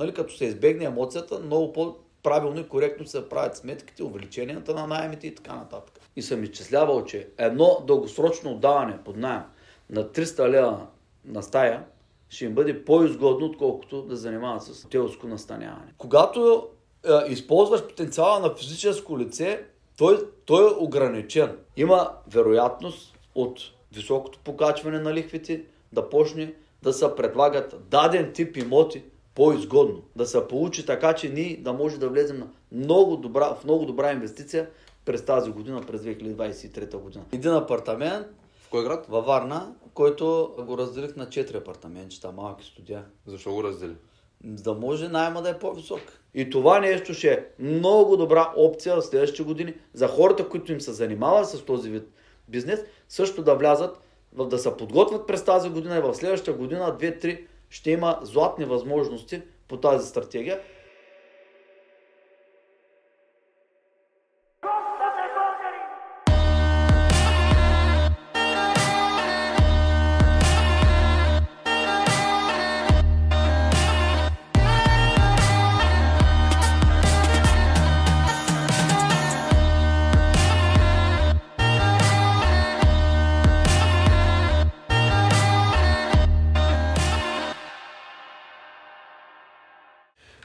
нали, като се избегне емоцията, много по-правилно и коректно се правят сметките, увеличенията на найемите и така нататък. И съм изчислявал, че едно дългосрочно отдаване под найем на 300 лева на стая ще им бъде по-изгодно, отколкото да занимават с телско настаняване. Когато е, използваш потенциала на физическо лице, той, той е ограничен. Има вероятност от високото покачване на лихвите да почне да се предлагат даден тип имоти по-изгодно. Да се получи така, че ние да може да влезем на много добра, в много добра инвестиция през тази година, през 2023 година. Един апартамент В кой град? във Варна, който го разделих на 4 апартаментчета, малки студия. Защо го раздели? Да може найема да е по-висок. И това нещо ще е много добра опция в следващите години за хората, които им се занимават с този вид бизнес, също да влязат, да се подготвят през тази година и в следващата година, 2-3, ще има златни възможности по тази стратегия.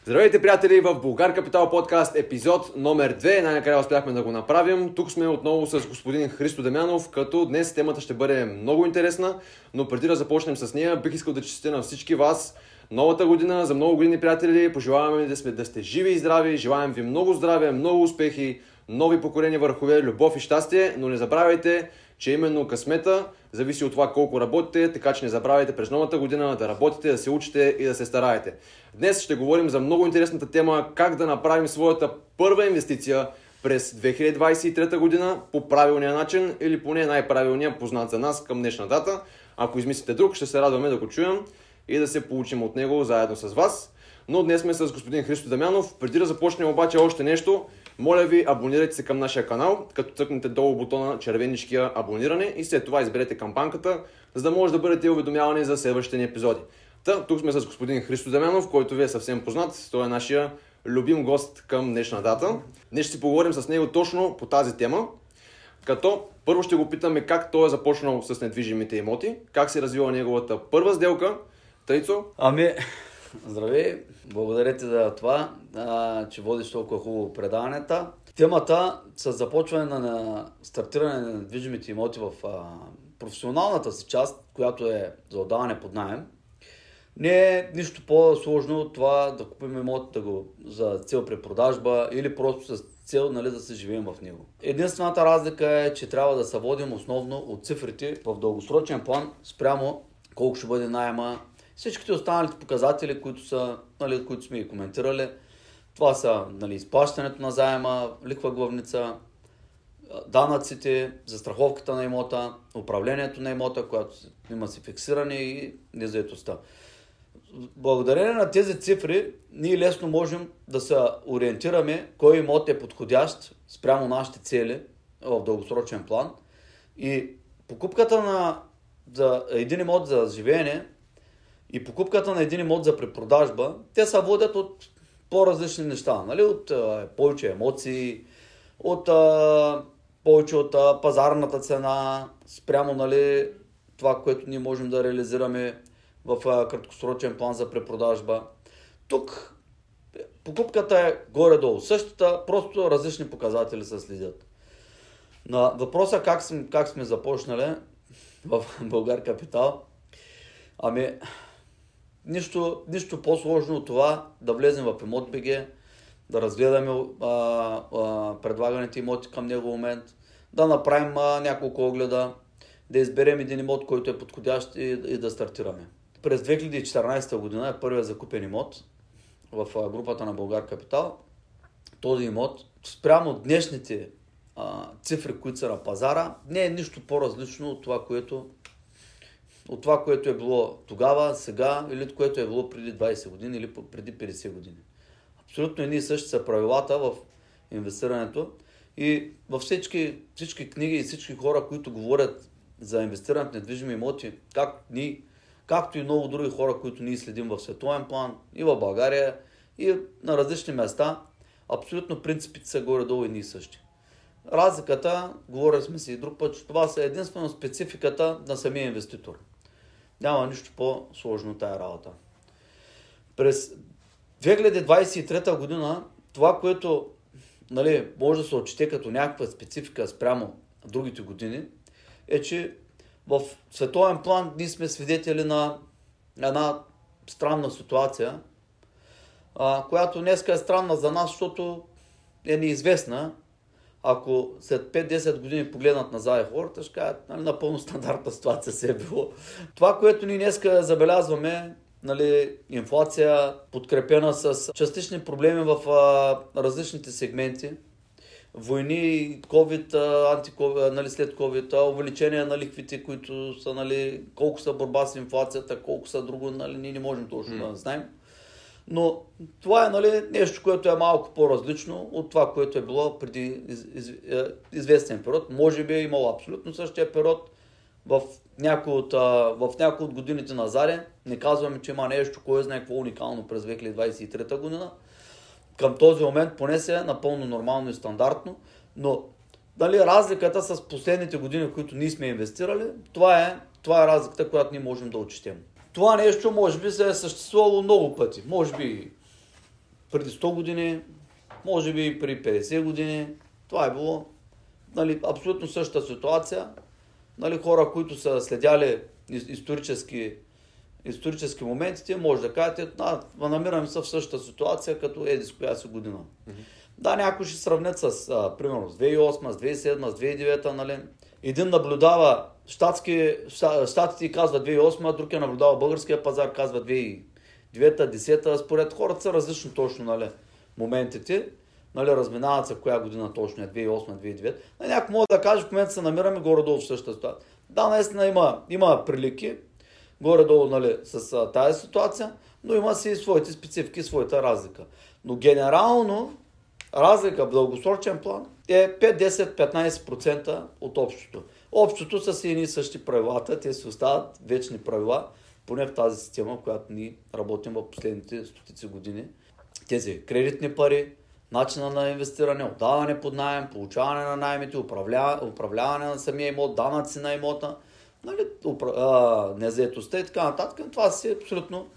Здравейте, приятели, в Българ Капитал подкаст, епизод номер 2. Най-накрая успяхме да го направим. Тук сме отново с господин Христо Демянов, като днес темата ще бъде много интересна, но преди да започнем с нея, бих искал да честите на всички вас новата година, за много години, приятели. Пожелаваме да, сме, да сте живи и здрави, желаем ви много здраве, много успехи, нови покорения върхове, любов и щастие, но не забравяйте, че именно късмета зависи от това колко работите, така че не забравяйте през новата година да работите, да се учите и да се стараете. Днес ще говорим за много интересната тема как да направим своята първа инвестиция през 2023 година по правилния начин или поне най-правилния познат за нас към днешна дата. Ако измислите друг, ще се радваме да го чуем и да се получим от него заедно с вас. Но днес сме с господин Христо Дамянов. Преди да започнем обаче още нещо, моля ви, абонирайте се към нашия канал, като цъкнете долу бутона червеничкия абониране и след това изберете кампанката, за да може да бъдете уведомявани за следващите ни епизоди. Та, тук сме с господин Христо Дамянов, който ви е съвсем познат. Той е нашия любим гост към днешна дата. Днес ще си поговорим с него точно по тази тема. Като първо ще го питаме как той е започнал с недвижимите имоти, как се е развила неговата първа сделка. Тъйцо, Ами, здравей, благодаря ти за това, че водиш толкова хубаво предаванията. Темата с започване на, стартиране на недвижимите имоти в професионалната си част, която е за отдаване под найем, не е нищо по-сложно от това да купим имот да го, за цел препродажба или просто с цел нали, да се живеем в него. Единствената разлика е, че трябва да се водим основно от цифрите в дългосрочен план спрямо колко ще бъде найема. Всичките останалите показатели, които, са, нали, които сме и коментирали, това са нали, изплащането на заема, ликва главница, данъците, застраховката на имота, управлението на имота, която има си фиксиране и незаетостта. Благодарение на тези цифри, ние лесно можем да се ориентираме кой имот е подходящ спрямо нашите цели в дългосрочен план. И покупката на за един имот за живеене и покупката на един имот за препродажба, те се водят от по-различни неща, нали? от а, повече емоции, от а, повече от а, пазарната цена, спрямо нали, това, което ние можем да реализираме в а, краткосрочен план за препродажба. Тук покупката е горе-долу същата, просто различни показатели се следят. На въпроса как, сме, как сме започнали в Българ Капитал, ами нищо, нищо по-сложно от това да влезем в имот БГ, да разгледаме а, а, предлаганите имоти към него момент, да направим а, няколко огледа, да изберем един имот, който е подходящ и, и да стартираме. През 2014 година е първият закупен имот в групата на Българ Капитал. Този имот, спрямо днешните а, цифри, които са на пазара, не е нищо по-различно от това, което от това, което е било тогава, сега или от което е било преди 20 години или преди 50 години. Абсолютно едни и същи са правилата в инвестирането и във всички, всички книги и всички хора, които говорят за инвестирането в недвижими имоти, как ние както и много други хора, които ние следим в световен план, и в България, и на различни места, абсолютно принципите са горе-долу едни и същи. Разликата, говорили сме си и друг път, че това са единствено спецификата на самия инвеститор. Няма нищо по-сложно тая работа. През 2023 година това, което нали, може да се отчете като някаква специфика спрямо другите години, е, че в световен план ние сме свидетели на една странна ситуация, а, която днеска е странна за нас, защото е неизвестна. Ако след 5-10 години погледнат назад хората, ще кажат, нали, напълно стандартна ситуация се е било. Това, което ние днеска забелязваме, нали, инфлация, подкрепена с частични проблеми в а, различните сегменти, войни, COVID, антиковид, нали, след COVID, увеличение на ликвите, които са, нали, колко са борба с инфлацията, колко са друго, нали, ние не можем точно mm. да знаем. Но това е нали, нещо, което е малко по-различно от това, което е било преди из, из, е, известен период. Може би е имало абсолютно същия период в някои от, от годините на Заре. Не казваме, че има нещо, кое знае какво уникално през 2023 година. Към този момент поне се е напълно нормално и стандартно, но дали, разликата с последните години, в които ние сме инвестирали, това е, това е разликата, която ние можем да отчетем. Това нещо може би се е съществувало много пъти. Може би преди 100 години, може би преди 50 години. Това е било нали, абсолютно същата ситуация. Нали, хора, които са следяли исторически, исторически моментите, може да кажете, да, намираме се в същата ситуация, като Едис, коя си година. Mm-hmm. Да, някои ще сравнят с, а, примерно, с 2008, с 2007, с 2009, нали. Един наблюдава щатски, щатите казва 2008, друг е наблюдава българския пазар, казва 2009, 2010, според хората са различно точно, нали, моментите. Нали, разминават се коя година точно е, 2008-2009. Нали, някой може да каже, в момента се намираме горе-долу в същата ситуация. Да, наистина има, има прилики, горе-долу нали, с а, тази ситуация, но има си и своите специфики, своята разлика. Но генерално разлика в дългосрочен план е 5-10-15% от общото. Общото са едни същи правилата, те си остават вечни правила, поне в тази система, в която ние работим в последните стотици години. Тези кредитни пари, начина на инвестиране, отдаване под найем, получаване на найемите, управляване, управляване на самия имот, данъци на имота, нали, упра... а, незаетостта и така нататък. Това са абсолютно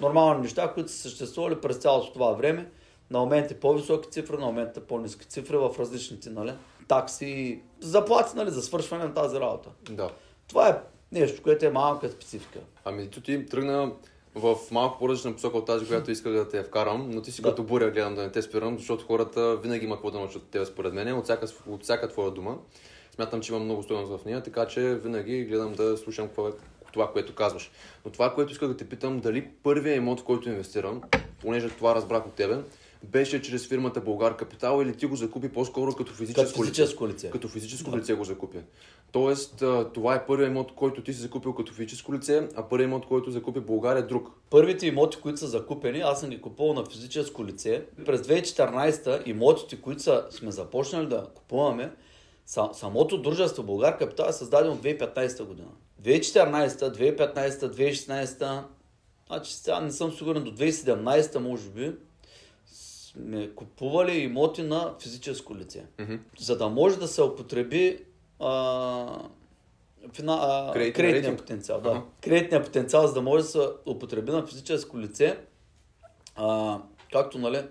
нормални неща, които са съществували през цялото това време на моменти по-високи цифри, на моменти по-низки цифри в различните нали, такси, заплати нали, за свършване на тази работа. Да. Това е нещо, което е малка специфика. Ами ти, ти тръгна в малко по-различна посока от тази, която исках да те вкарам, но ти си да. като буря гледам да не те спирам, защото хората винаги има какво да научат от тебе според мен, от всяка, от всяка твоя дума. Смятам, че има много стоеност в нея, така че винаги гледам да слушам какво е това, което казваш. Но това, което исках да те питам, дали първият имот, в който инвестирам, понеже това разбрах от тебе, беше чрез фирмата Българ Капитал или ти го закупи по-скоро като физическо, като физическо лице. Като физическо да. лице го закупи. Тоест, това е първият имот, който ти си закупил като физическо лице, а първият имот, който закупи България е друг. Първите имоти, които са закупени, аз съм ги купувал на физическо лице. През 2014 имотите, които са, сме започнали да купуваме, самото дружество Българ Капитал е създадено от 2015 година. 2014, 2015, 2016, значи сега не съм сигурен до 2017 може би, сме купували имоти на физическо лице. Mm-hmm. За да може да се употреби а, фина, а, кредитния потенциал. Да. Uh-huh. Кредитния потенциал, за да може да се употреби на физическо лице, а, както нали,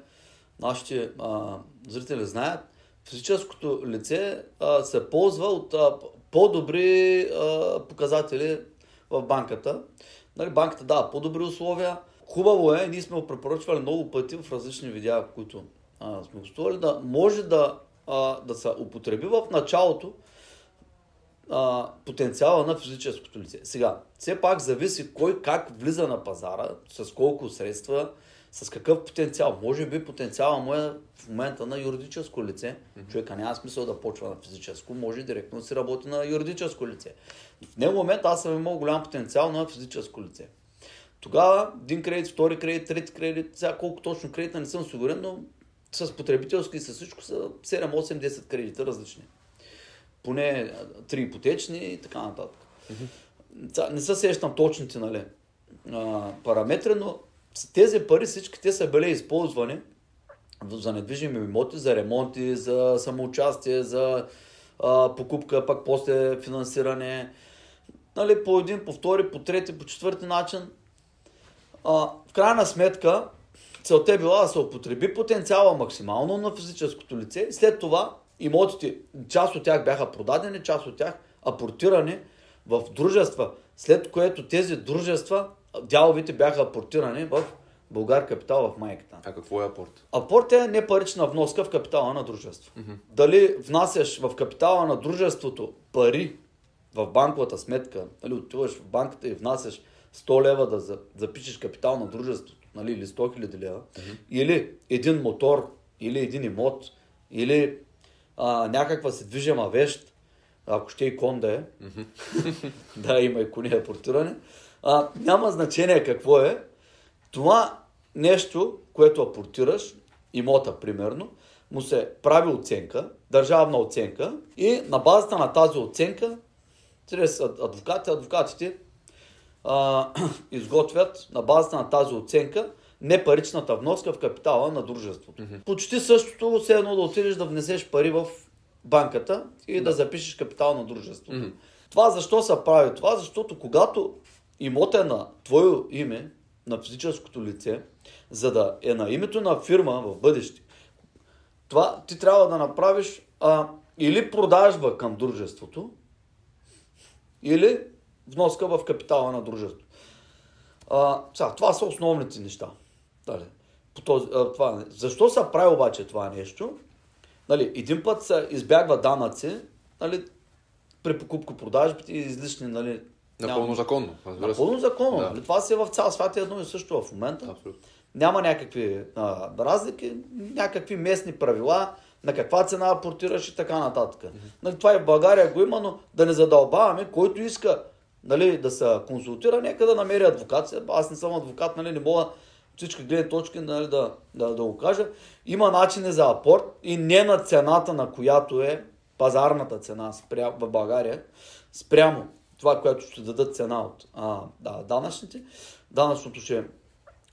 нашите а, зрители знаят, физическото лице а, се ползва от а, по-добри а, показатели в банката. Нали, банката дава по-добри условия, Хубаво е, ние сме го препоръчвали много пъти в различни видеа, които а, сме гостували, да може да, а, да се употреби в началото а, потенциала на физическото лице. Сега, все пак зависи кой как влиза на пазара, с колко средства, с какъв потенциал. Може би потенциала му е в момента на юридическо лице. Mm-hmm. Човека няма смисъл да почва на физическо, може директно да си работи на юридическо лице. В него момент аз съм имал голям потенциал на физическо лице. Тогава един кредит, втори кредит, трети кредит, сега колко точно кредита не съм сигурен, но с потребителски и с всичко са 7, 8, 10 кредита различни. Поне три ипотечни и така нататък. Mm-hmm. Не се сещам точните, нали, а, параметри, но тези пари всички те са били използвани за недвижими имоти, за ремонти, за самоучастие, за а, покупка, пак после финансиране. Нали, по един, по втори, по трети, по четвърти начин. А, в крайна сметка, целта е била да се употреби потенциала максимално на физическото лице. След това имотите, част от тях бяха продадени, част от тях апортирани в дружества, след което тези дружества, дяловите бяха апортирани в Българ Капитал в майката. А какво е апорт? Апорт е не парична вноска в капитала на дружество. Mm-hmm. Дали внасяш в капитала на дружеството пари в банковата сметка, нали, отиваш в банката и внасяш 100 лева да запишеш капитал на дружеството, нали, или 100 хиляди лева, mm-hmm. или един мотор, или един имот, или а, някаква се движима вещ, ако ще и кон да е, mm-hmm. да, има и кони апортиране, а, няма значение какво е, това нещо, което апортираш, имота примерно, му се прави оценка, държавна оценка и на базата на тази оценка, чрез адвокати, адвокатите а, изготвят на базата на тази оценка непаричната вноска в капитала на дружеството. Mm-hmm. Почти същото, все едно да отидеш да внесеш пари в банката и да, да запишеш капитал на дружеството. Mm-hmm. Това защо се прави? Това защото когато имот е на твое име, на физическото лице, за да е на името на фирма в бъдеще, това ти трябва да направиш а, или продажба към дружеството, или вноска в капитала на дружеството. А, сега, това са основните неща. Дали, по този, а, това, защо се прави обаче това нещо? Нали, един път се избягва данъци, нали, при покупко-продажбите и излишни нали, Напълно Няма... законно. Напълно законно. Да. Нали? Това си е в цял свят е едно и също в момента. Абсолютно. Няма някакви а, разлики, някакви местни правила, на каква цена апортираш и така нататък. Mm-hmm. Това и в България го има, но да не задълбаваме, който иска нали, да се консултира, нека да намери адвокат. Аз не съм адвокат, нали, не мога всички гледни точки нали, да, да, да го кажа. Има начини за апорт и не на цената, на която е пазарната цена спря... в България, спрямо това, което ще дадат цена от а, да, данъчните. Данъчното ще...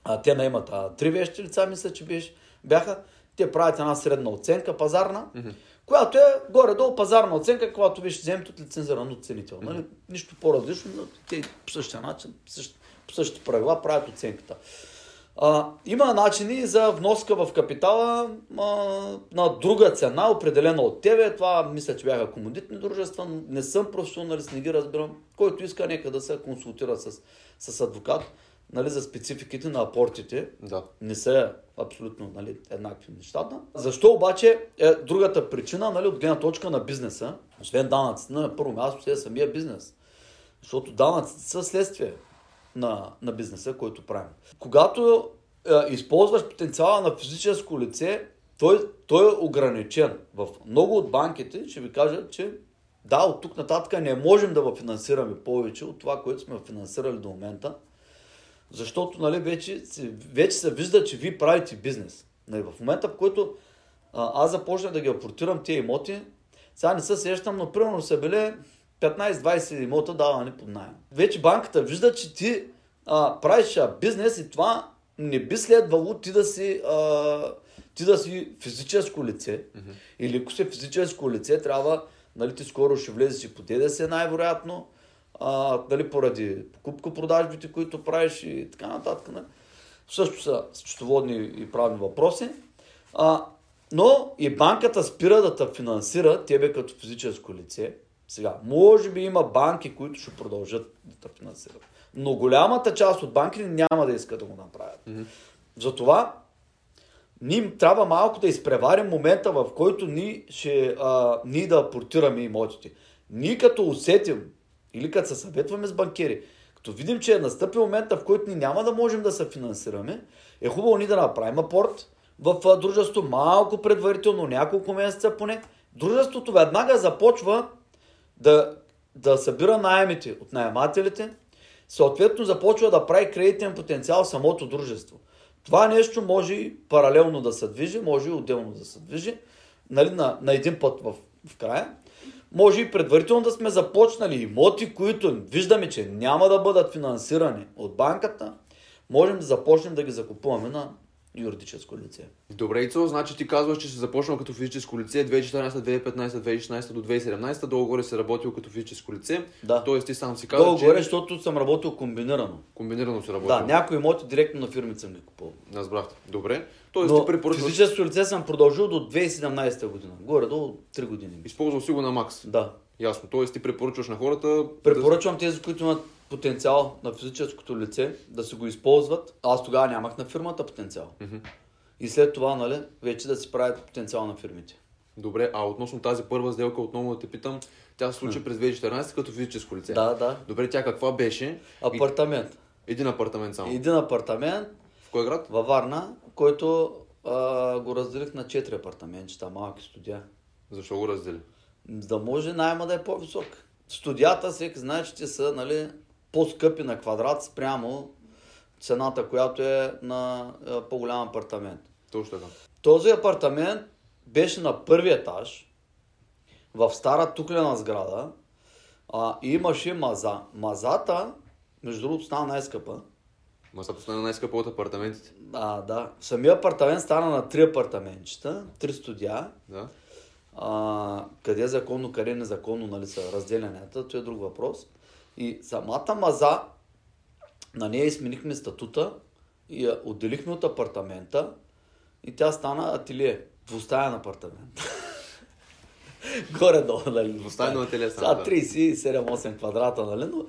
А, те наемат а, три вещи лица, мисля, че беше, бяха. Те правят една средна оценка, пазарна, mm-hmm. Която е горе-долу пазарна оценка, когато виж вземете от лицензиран оценител. Mm-hmm. Нали? Нищо по-различно, но те по същия начин, по същите правила правят оценката. А, има начини за вноска в капитала а, на друга цена, определена от тебе. Това мисля, че бяха комодитни дружества. Не съм професионалист, не ги разбирам. Който иска, нека да се консултира с, с адвокат нали, за спецификите на апортите. Да. Не са абсолютно нали, еднакви нещата. Защо обаче е другата причина нали, от гледна точка на бизнеса, освен данъците, на първо място е самия бизнес. Защото данъците са следствие на, на бизнеса, който правим. Когато е, използваш потенциала на физическо лице, той, той е ограничен. В много от банките ще ви кажа, че да, от тук нататък не можем да финансираме повече от това, което сме финансирали до момента, защото нали, вече, вече се вижда, че вие правите бизнес. Нали, в момента, в който а, аз започнах да ги апортирам тези имоти, сега не се сещам, но примерно са били 15-20 имота давани под найем. Вече банката вижда, че ти а, правиш а, бизнес и това не би следвало ти да си, а, ти да си физическо лице. Mm-hmm. Или ако си физическо лице, трябва, нали, ти скоро ще влезеш и по ДДС най-вероятно, а, нали, поради покупко-продажбите, които правиш и така нататък. Не? Нали. Също са счетоводни и правни въпроси. А, но и банката спира да те финансира тебе като физическо лице. Сега, може би има банки, които ще продължат да те финансират. Но голямата част от банките няма да искат да го направят. Mm-hmm. Затова ние трябва малко да изпреварим момента, в който ние, ще, а, ние да апортираме имотите. Ние като усетим или като се съветваме с банкери, като видим, че е настъпил момента, в който ние няма да можем да се финансираме, е хубаво ние да направим апорт в дружеството малко предварително, няколко месеца поне. Дружеството веднага започва да, да събира найемите от наемателите, съответно започва да прави кредитен потенциал самото дружество. Това нещо може и паралелно да се движи, може и отделно да се движи, нали, на, на един път в, в края. Може и предварително да сме започнали имоти, които виждаме, че няма да бъдат финансирани от банката, можем да започнем да ги закупуваме на юридическо лице. Добре, Ицо, значи ти казваш, че си започнал като физическо лице 2014, 2015, 2016 до 2017, долу-горе си работил като физическо лице. Да. Тоест ти сам си казал, Долу-горе, че защото съм работил комбинирано. комбинирано си работил. Да, някои имоти директно на фирмите съм ги купувал. Разбрах. Добре. Тоест Но ти препоръчваш, физическо лице съм продължил до 2017 година. Горе до 3 години. използвал си го на макс. Да. Ясно. Тоест ти препоръчваш на хората... Препоръчвам тези, които имат потенциал на физическото лице, да си го използват. Аз тогава нямах на фирмата потенциал. Мгм. И след това, нали, вече да си правят потенциал на фирмите. Добре, а относно тази първа сделка, отново да те питам, тя се случи през 2014 като физическо лице. Да, да. Добре, тя каква беше? Апартамент. Един апартамент само. Един апартамент кой град? във Варна, който а, го разделих на 4 апартаментчета, малки студия. Защо го раздели? Да може найма да е по-висок. Студията, всеки знае, че те са нали, по-скъпи на квадрат спрямо цената, която е на а, по-голям апартамент. Точно така. Този апартамент беше на първи етаж, в стара туклена сграда, а, и имаше маза. Мазата, между другото, стана най-скъпа. Масата стана най-скъпа от апартаментите. А, да. Самия апартамент стана на три апартаментчета, три студия. Да. А, къде е законно, къде незаконно нали, са разделянията, това е друг въпрос. И самата маза, на нея изменихме статута и я отделихме от апартамента и тя стана ателие, двустаен апартамент. Горе-долу, нали? Двустайно ателие стана, да. 37-8 квадрата, нали? Но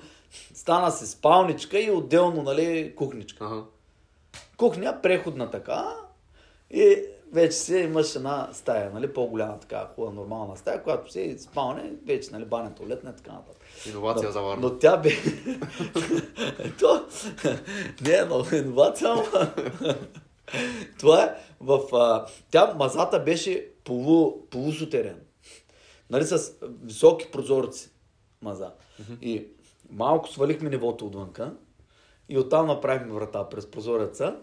стана си спалничка и отделно, нали, кухничка Ага. кухня, преходна така. И вече си имаш една стая, нали, по-голяма така, хубава, нормална стая, която си спалне, вече, нали, баня, туалетна и така нататък. Иновация но, за Варна. Но тя бе... То... Не е много иновация, ама... Това е в... А... Тя, мазата беше полу... полусутерен. Нали, с високи прозорци маза. И малко свалихме нивото отвънка и оттам направихме врата през прозореца.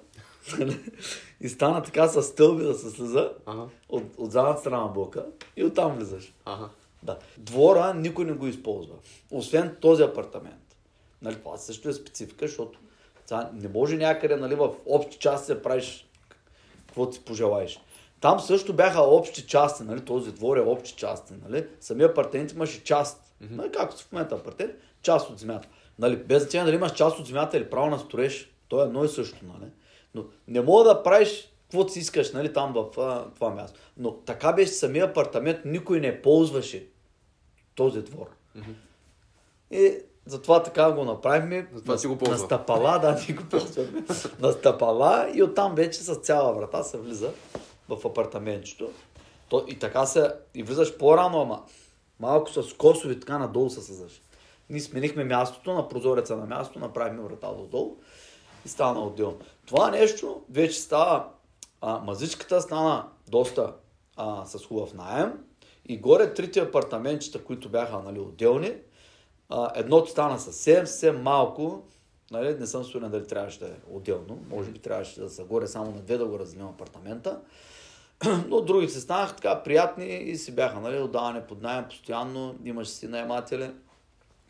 и стана така с стълби да се слиза Ага. от, от задната страна на блока и оттам влизаш. Ага. Да. Двора никой не го използва. Освен този апартамент. Нали, това също е специфика, защото сега не може някъде нали, в общи части да правиш каквото си пожелаеш. Там също бяха общи части, нали? този двор е общи части. Нали? Самия апартамент имаше част. Mm-hmm. Нали? Както в момента апартамент, част от земята. Нали? Без значение дали имаш част от земята или право на строеж, то е едно и също. Нали? Но не мога да правиш каквото си искаш нали, там в а, това място. Но така беше самия апартамент, никой не ползваше този двор. И затова така го направихме. Затова на, си го на ползва. стъпала, да, ни го ползваме. на стъпала и оттам вече с цяла врата се влиза в апартаментчето. То, и така се, и влизаш по-рано, ама малко с косови така надолу се създаш. Ние сменихме мястото на прозореца на място, направихме врата додолу и стана отделно. Това нещо вече става, а, мазичката стана доста а, с хубав наем и горе трите апартаментчета, които бяха нали, отделни, а, едното стана съвсем, съвсем малко, нали, не съм сигурен дали трябваше да е отделно, може би трябваше да са горе само на две да го разделим апартамента, но другите станаха така приятни и си бяха нали, отдавани под найем постоянно, имаше си наематели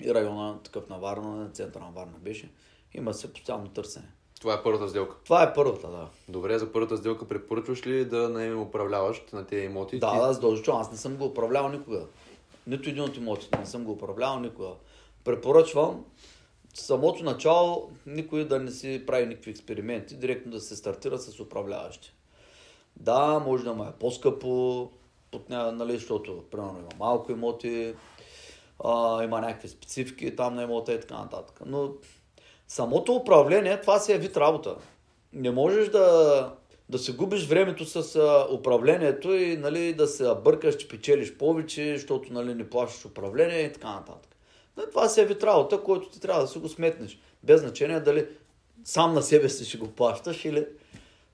и района такъв на Варна, центъра на Варна беше, има се постоянно търсене. Това е първата сделка. Това е първата, да. Добре, за първата сделка препоръчваш ли да наемем управляващ на тези имоти? Да, Ти- да, задължително. Аз не съм го управлявал никога. Нито един от имотите не съм го управлявал никога. Препоръчвам самото начало никой да не си прави никакви експерименти, директно да се стартира с управляващи. Да, може да му е по-скъпо, под нали, защото примерно има малко имоти, а, има някакви специфики там на имота и така нататък. Но самото управление, това си е вид работа. Не можеш да, да се губиш времето с а, управлението и нали, да се бъркаш, че печелиш повече, защото нали, не плащаш управление и така нататък. Но това си е вид работа, който ти трябва да си го сметнеш. Без значение дали сам на себе си ще го плащаш или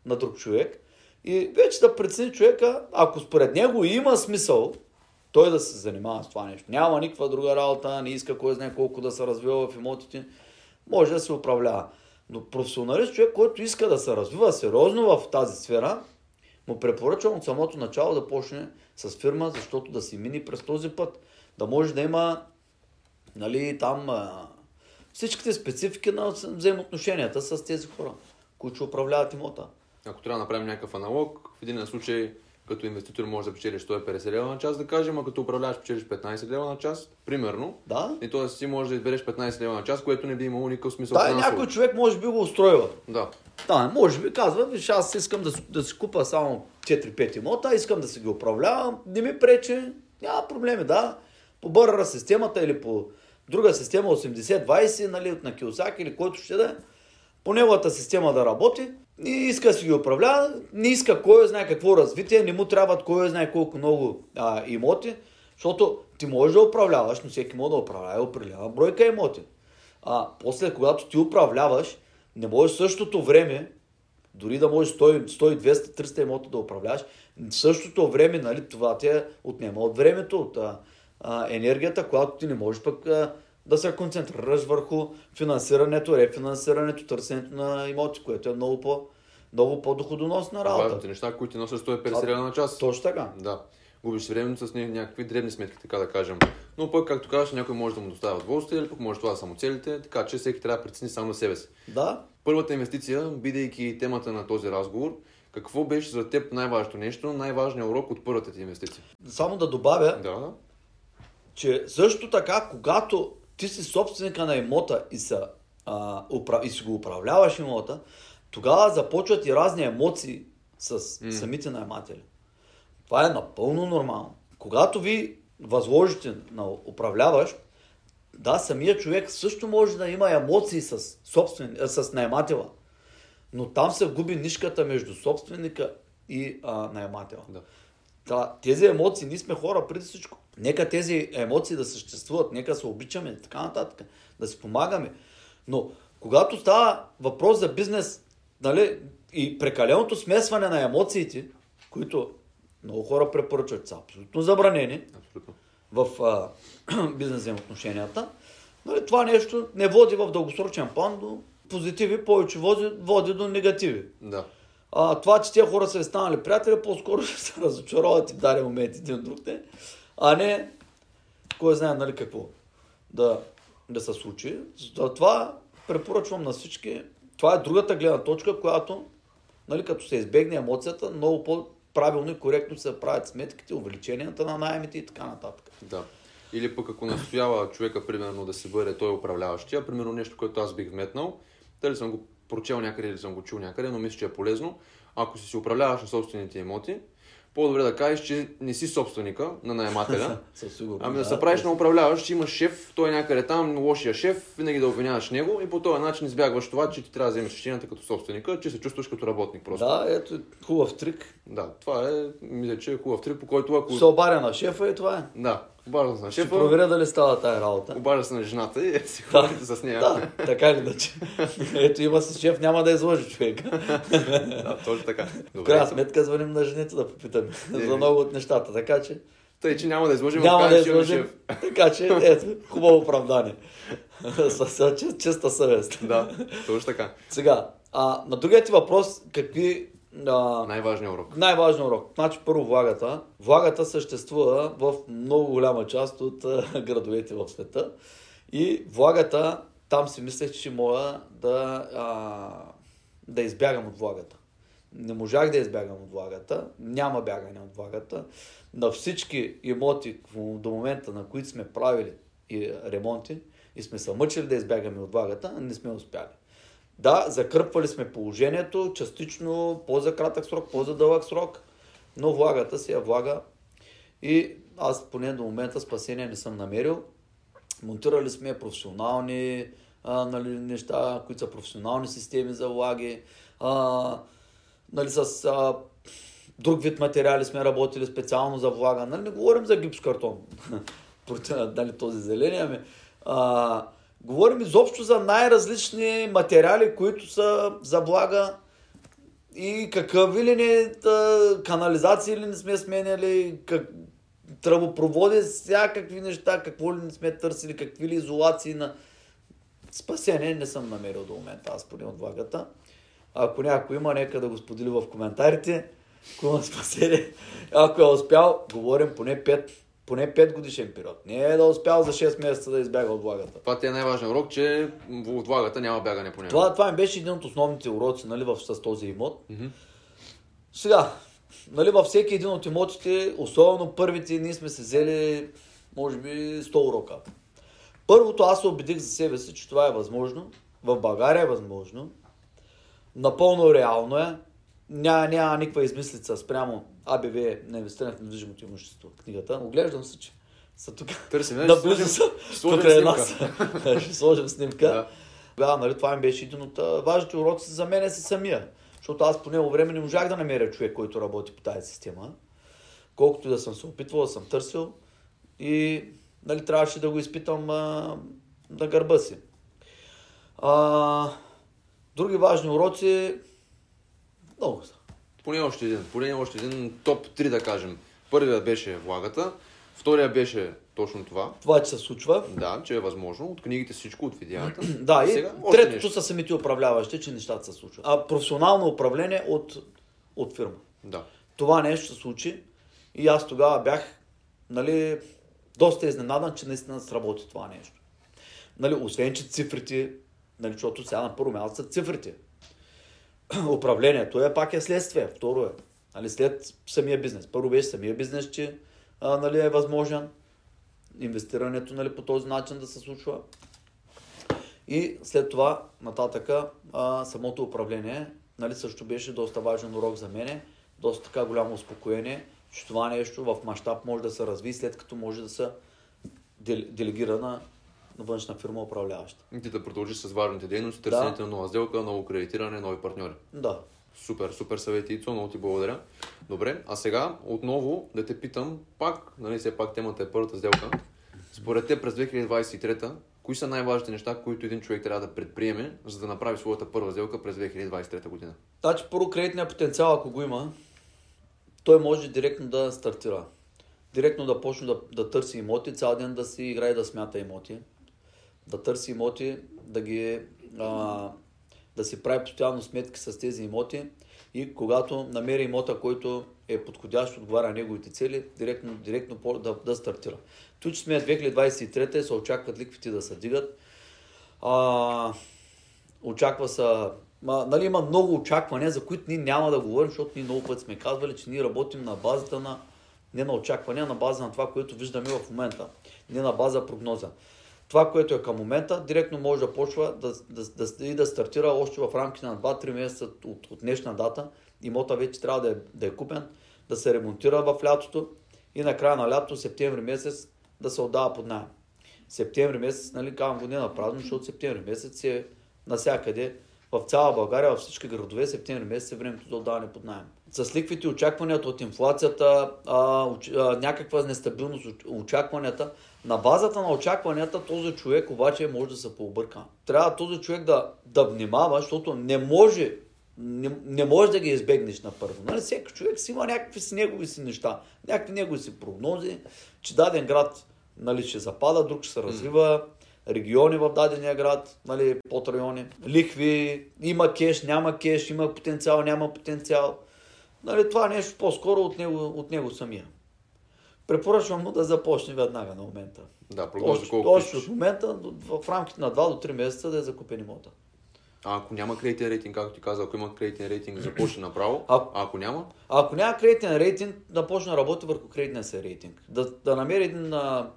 на друг човек. И вече да прецени човека, ако според него има смисъл той да се занимава с това нещо. Няма никаква друга работа, не иска кой знае колко да се развива в имотите, може да се управлява. Но професионалист, човек, който иска да се развива сериозно в тази сфера, му препоръчвам от самото начало да почне с фирма, защото да си мини през този път. да може да има нали, там всичките специфики на взаимоотношенията с тези хора, които управляват имота. Ако трябва да направим някакъв аналог, в един случай като инвеститор можеш да печелиш 150 лева на час, да кажем, а като управляваш печелиш 15 лева на час, примерно. Да. И т.е. си можеш да избереш 15 лева на час, което не би имало никакъв смисъл. Да, някой човек може би го устройва. Да. Да, може би казва, виж, аз искам да, да си купа само 4-5 имота, искам да си ги управлявам, не ми пречи, няма проблеми, да. По бърра системата или по друга система 80-20, нали, от на Киосак или който ще да е, по неговата система да работи и иска си ги управлява, не иска кой знае какво развитие, не му трябват кой знае колко много а, имоти, защото ти можеш да управляваш, но всеки може да управлява определена бройка имоти. А после, когато ти управляваш, не можеш същото време, дори да можеш 100, 100 200, 300 имота да управляваш, същото време, нали, това ти е отнема от времето, от а, а, енергията, която ти не можеш пък а, да се концентрираш върху финансирането, рефинансирането, търсенето на имоти, което е много, по, много по-доходоносна работа. Важните неща, които ти носят 150 лева на час. Точно така. Да. Губиш времето с ня- някакви дребни сметки, така да кажем. Но пък, както казваш, някой може да му доставя удоволствие, или пък може това да са му целите, така че всеки трябва да прецени само на себе си. Да, Първата инвестиция, бидейки темата на този разговор, какво беше за теб най-важното нещо, най-важният урок от първата ти инвестиция? само да добавя, да. че също така, когато ти си собственика на имота и, са, а, упра... и си го управляваш имота, тогава започват и разни емоции с М. самите наематели. Това е напълно нормално. Когато ви възложите на управляващ, да, самия човек също може да има емоции с, собствен... а, с наемателя. Но там се губи нишката между собственика и а, наемателя. Да. Да, тези емоции, ние сме хора преди всичко. Нека тези емоции да съществуват, нека се обичаме и така нататък, да си помагаме. Но когато става въпрос за бизнес, нали, и прекаленото смесване на емоциите, които много хора препоръчват, са абсолютно забранени Абсолютно. в а, бизнес взаимоотношенията, нали, това нещо не води в дългосрочен план до позитиви, повече води, води до негативи. Да. А, това, че тези хора са станали приятели, по-скоро ще се разочароват и в даден момент един друг те, а не кой знае нали какво да, да се случи. Затова препоръчвам на всички. Това е другата гледна точка, която, нали, като се избегне емоцията, много по-правилно и коректно се правят сметките, увеличенията на найемите и така нататък. Да. Или пък ако настоява човека, примерно, да се бъде той управляващия, примерно нещо, което аз бих вметнал, дали съм го прочел някъде или съм го чул някъде, но мисля, че е полезно. Ако си си управляваш на собствените имоти, по-добре да кажеш, че не си собственика на наемателя. Ами да се правиш на управляващ, че имаш шеф, той е някъде там, лошия шеф, винаги да обвиняваш него и по този начин избягваш това, че ти трябва да вземеш решенията като собственика, че се чувстваш като работник просто. Да, ето хубав трик. да това е, мисля, че е хубав трик, по който ако... Се обаря на шефа и това е. Да, обажда се на Ще проверя дали става тая работа. обажда се на жената и си Да. ходите с нея. Да, така или иначе. Ето има си шеф, няма да излъжи човека. да, точно така. В Добре. крайна сметка звъним на жените да попитаме за много от нещата, така че Тъй, че няма да изложим, няма да излъжим. Така че, ето, хубаво оправдание. С, с чист- чиста съвест. Да, точно така. Сега, а, на другият ти въпрос, какви... А, Най-важният урок. Най-важният урок. Значи първо влагата. Влагата съществува в много голяма част от градовете в света. И влагата, там си мислех, че ще мога да, а, да избягам от влагата. Не можах да избягам от влагата. Няма бягане от влагата. На всички имоти до момента, на които сме правили и ремонти и сме се мъчили да избягаме от влагата, не сме успяли. Да, закърпвали сме положението, частично по-за кратък срок, по-за дълъг срок, но влагата си я влага. И аз поне до момента спасение не съм намерил. Монтирали сме професионални а, нали, неща, които са професионални системи за влаги. А, нали, с а, друг вид материали сме работили специално за влага. Нали, не говорим за гипс картон, нали, този зеления, ами, а, говорим изобщо за най-различни материали, които са за влага и какъв ли не канализации ли не сме сменяли, как, тръбопроводи, всякакви неща, какво ли не сме търсили, какви ли изолации на спасение не съм намерил до момента, аз поне от влагата. Ако някой има, нека да го сподели в коментарите. Ако има спасение, ако е успял, говорим поне 5 поне 5 годишен период. Не е да успял за 6 месеца да избяга от влагата. Това ти е най-важен урок, че от влагата няма бягане по него. Това, това ми беше един от основните уроци нали, в, с този имот. Сега, нали, във всеки един от имотите, особено първите, ние сме се взели, може би, 100 урока. Първото, аз се убедих за себе си, че това е възможно. В България е възможно. Напълно реално е. Няма, няма никаква измислица спрямо АБВ на инвестиране в недвижимото имущество. Книгата. Оглеждам се, че са тук. Търсим, Наблизо ще са. Покрай нас. Ще сложим снимка. Да. Нали, това ми беше един от важните уроци за мен е си самия. Защото аз по него време не можах да намеря човек, който работи по тази система. Колкото и да съм се опитвал, да съм търсил. И нали, трябваше да го изпитам а, на гърба си. А, други важни уроци много са. Поне още един. Поне още един топ 3 да кажем. Първият беше влагата, втория беше точно това. Това, че се случва. Да, че е възможно. От книгите всичко, от видеята. Да, и Сега, третото нещо. са самите управляващи, че нещата се случват. А професионално управление от, от фирма. Да. това нещо се случи и аз тогава бях нали, доста изненадан, че наистина сработи това нещо. Нали, освен, че цифрите, нали, защото сега на първо място са цифрите. Управлението е пак е следствие. Второ е. Нали, след самия бизнес. Първо беше самия бизнес, че а, нали, е възможен. Инвестирането нали, по този начин да се случва. И след това, нататъка, а, самото управление нали, също беше доста важен урок за мене. Доста така голямо успокоение, че това нещо в мащаб може да се разви, след като може да се дел- делегира на външна фирма управляваща. И ти да продължиш с важните дейности, търсенето на нова сделка, ново кредитиране, нови партньори. Да. Супер, супер съвети, Ицо, много ти благодаря. Добре, а сега отново да те питам, пак, нали все пак темата е първата сделка. Според те през 2023 кои са най-важните неща, които един човек трябва да предприеме, за да направи своята първа сделка през 2023 година? Значи, първо кредитния потенциал, ако го има, той може директно да стартира. Директно да почне да, да търси имоти, цял ден да си играе да смята имоти. Да търси имоти, да ги а, да си прави постоянно сметки с тези имоти и когато намери имота, който е подходящ, отговаря на неговите цели, директно, директно да, да стартира. Тук сме 2023 се очакват ликвите да се дигат. А, очаква са... Ма, нали, има много очаквания, за които ние няма да говорим, защото ние много пъти сме казвали, че ние работим на базата на не на очаквания, на база на това, което виждаме в момента. Не на база прогноза. Това, което е към момента, директно може да почва да, да, да, и да стартира още в рамките на 2-3 месеца от, от днешна дата. Имота вече трябва да е, да е купен, да се ремонтира в лятото и на края на лятото, септември месец, да се отдава под найем. Септември месец, нали, казвам го не на празно, защото септември месец е навсякъде, в цяла България, във всички градове, септември месец е времето за отдаване под найем. С ликвите, очакванията от инфлацията, а, а, някаква нестабилност, оч- очакванията, на базата на очакванията този човек обаче може да се пообърка. Трябва този човек да, да внимава, защото не може не, не можеш да ги избегнеш на първо. Нали? Всеки човек си има някакви си негови си неща, някакви негови си прогнози, че даден град нали, ще запада, друг ще се развива, региони в дадения град, нали, под райони, лихви, има кеш, няма кеш, има потенциал, няма потенциал. Нали, това нещо по-скоро от него, от него самия. Препоръчвам му да започне веднага на момента. Да, Още, колко още от момента, в рамките на 2 до 3 месеца да е закупен имота. А ако няма кредитен рейтинг, както ти каза, ако има кредитен рейтинг, започне направо. А- А ако няма, А ако няма кредитен рейтинг, да почне да работи върху кредитния си рейтинг. Да, да намери един а,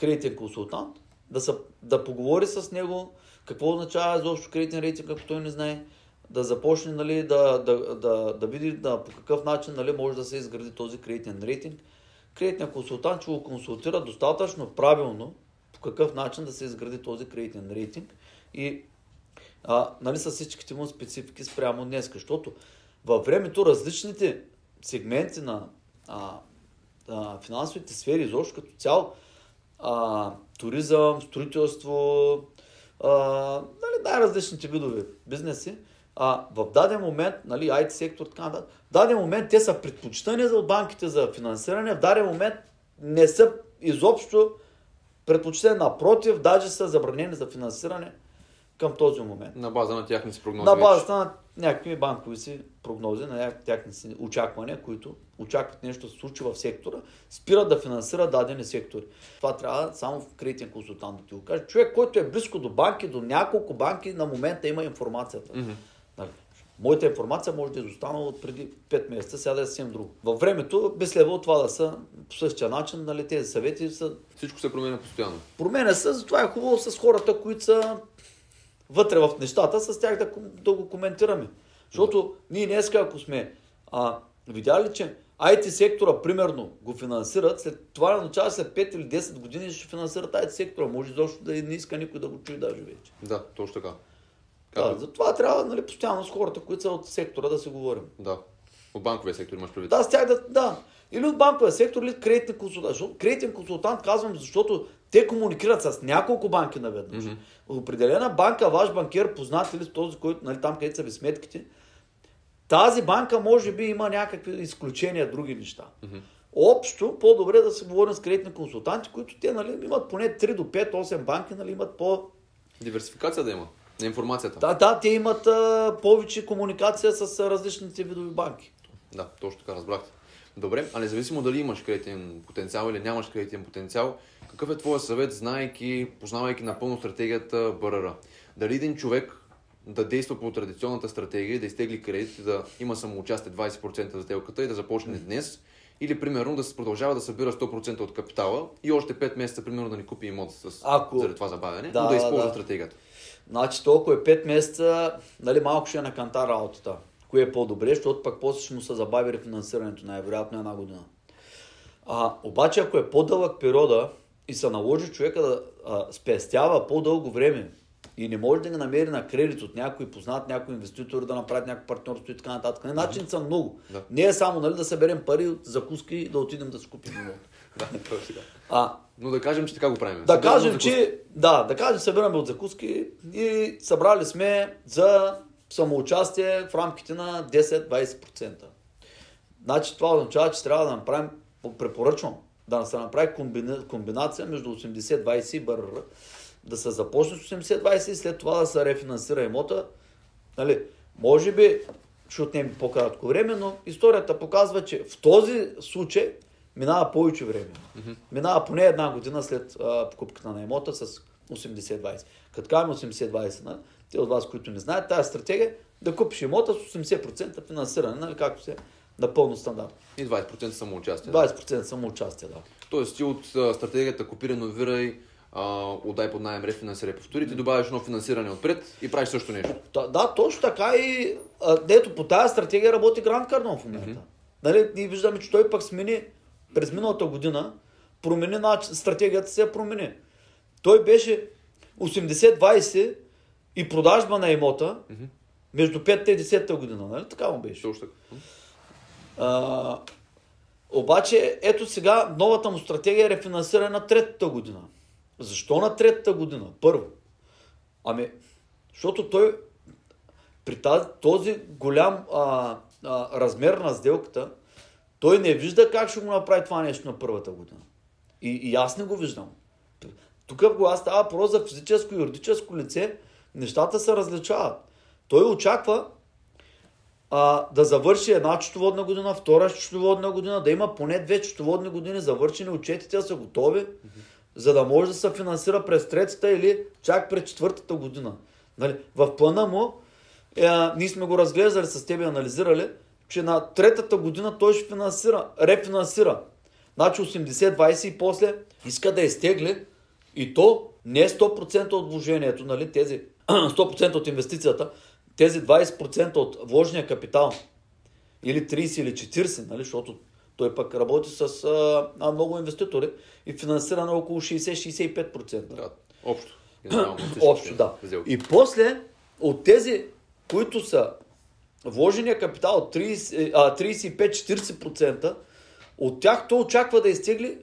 кредитен консултант, да, са, да поговори с него какво означава изобщо кредитен рейтинг, ако той не знае, да започне нали, да, да, да, да види да, по какъв начин нали, може да се изгради този кредитен рейтинг. Кредитният консултант ще го консултира достатъчно правилно по какъв начин да се изгради този кредитен рейтинг и а, нали, с всичките му специфики спрямо днес. Защото във времето различните сегменти на а, а, финансовите сфери, изобщо като цяло, а, туризъм, строителство, а, нали, най-различните видове бизнеси, а в даден момент, нали, IT сектор, така нататък, в даден момент те са предпочитани за банките за финансиране, в даден момент не са изобщо предпочитани, напротив, даже са забранени за финансиране към този момент. На база на тяхни си прогнози. На базата на някакви банкови си прогнози, на тяхни си очаквания, които очакват нещо да се случи в сектора, спират да финансират дадени сектори. Това трябва само в кредитен консултант да ти го каже. Човек, който е близко до банки, до няколко банки, на момента има информацията. Мгм. Моята информация може да е изостанала от преди 5 месеца, сега да е съвсем друго. Във времето би следвало това да са по същия начин, нали, тези съвети са Всичко се променя постоянно. променя се, затова е хубаво с хората, които са вътре в нещата, с тях да, да го коментираме. Защото ние днес, ако сме а, видяли, че IT сектора, примерно, го финансират, след това означава след 5 или 10 години ще финансират IT сектора. Може изобщо да не иска никой да го чуе даже вече. Да, точно така. Да, затова трябва нали, постоянно с хората, които са от сектора да се говорим. Да. От банковия сектор имаш предвид. Да, с тях да, да. Или от банковия сектор, или кредитен консултант. Защото кредитен консултант казвам, защото те комуникират с няколко банки наведнъж. В определена банка, ваш банкер, познат или този, който, нали, там където са ви сметките, тази банка може би има някакви изключения, други неща. Мгм. Общо, по-добре да се говорим с кредитни консултанти, които те нали, имат поне 3 до 5, 8 банки, нали, имат по... Диверсификация да има на информацията. Да, да, те имат а, повече комуникация с а, различните видови банки. Да, точно така разбрахте. Добре, а независимо дали имаш кредитен потенциал или нямаш кредитен потенциал, какъв е твоя съвет, знаейки, познавайки напълно стратегията БРР? Дали един човек да действа по традиционната стратегия, да изтегли кредит, да има самоучастие 20% за сделката и да започне днес, или примерно да се продължава да събира 100% от капитала и още 5 месеца примерно да ни купи имот с, Ако- заради това забавяне, Да, но да използва да. стратегията. Значи толкова е 5 месеца, нали, малко ще е на канта работата. Кое е по-добре, защото пък после ще му се забави рефинансирането, най-вероятно една година. А, обаче ако е по-дълъг периода и се наложи човека да а, спестява по-дълго време и не може да не намери на кредит от някой познат, някой инвеститор, да направи някакво партньорство и така нататък. Не, начини са много. Да. Не е само нали, да съберем пари от закуски и да отидем да си купим имот. Да, точно така. А, Но да кажем, че така го правим. да Събираме кажем, че да, да кажем, събираме от закуски и събрали сме за самоучастие в рамките на 10-20%. Значи това означава, че трябва да направим, препоръчвам, да се направи комбина, комбинация между 80-20 и БРР, да се започне с 80-20 и след това да се рефинансира имота. Нали, може би ще отнеме по-кратко време, но историята показва, че в този случай минава повече време. Минава поне една година след а, покупката на имота с 80-20. Като казваме 80-20, нали? те от вас, които не знаят, тази стратегия е да купиш имота с 80% финансиране, нали? както се напълно стандарт. И 20% самоучастие. да. 20% самоучастие, да. Тоест ти от а, стратегията купи, реновирай, а, отдай под найем, рефинансирай, повтори, ти добавяш едно финансиране отпред и правиш също нещо. Да, да, точно така и а, дето по тази стратегия работи Гранд Кардон в момента. Нали, ние виждаме, че той пък смени през миналата година, промени начин, стратегията се я промени. Той беше 80-20 и продажба на имота между 5-та и 10-та година, нали? Така му беше. Точно така. А, обаче, ето сега новата му стратегия е рефинансиране на третата година. Защо на третата година? Първо. Ами, защото той при тази, този голям а, а, размер на сделката, той не вижда как ще го направи това нещо на първата година. И, и аз не го виждам. Тук, когато става въпрос за физическо и юридическо лице, нещата се различават. Той очаква а, да завърши една счетоводна година, втора счетоводна година, да има поне две счетоводни години завършени, отчетите да са готови, за да може да се финансира през третата или чак през четвъртата година. Нали? В плана му, е, ние сме го разглеждали с теб и анализирали, че на третата година той ще финансира, рефинансира. Значи 80-20 и после иска да изтегли и то не 100% от вложението, нали, тези 100% от инвестицията, тези 20% от вложения капитал или 30 или 40, нали, защото той пък работи с а, а, много инвеститори и финансира на около 60-65%. Да, общо. Общо, да. И после от тези, които са вложения капитал от 30, а, 35-40%, от тях то очаква да изтегли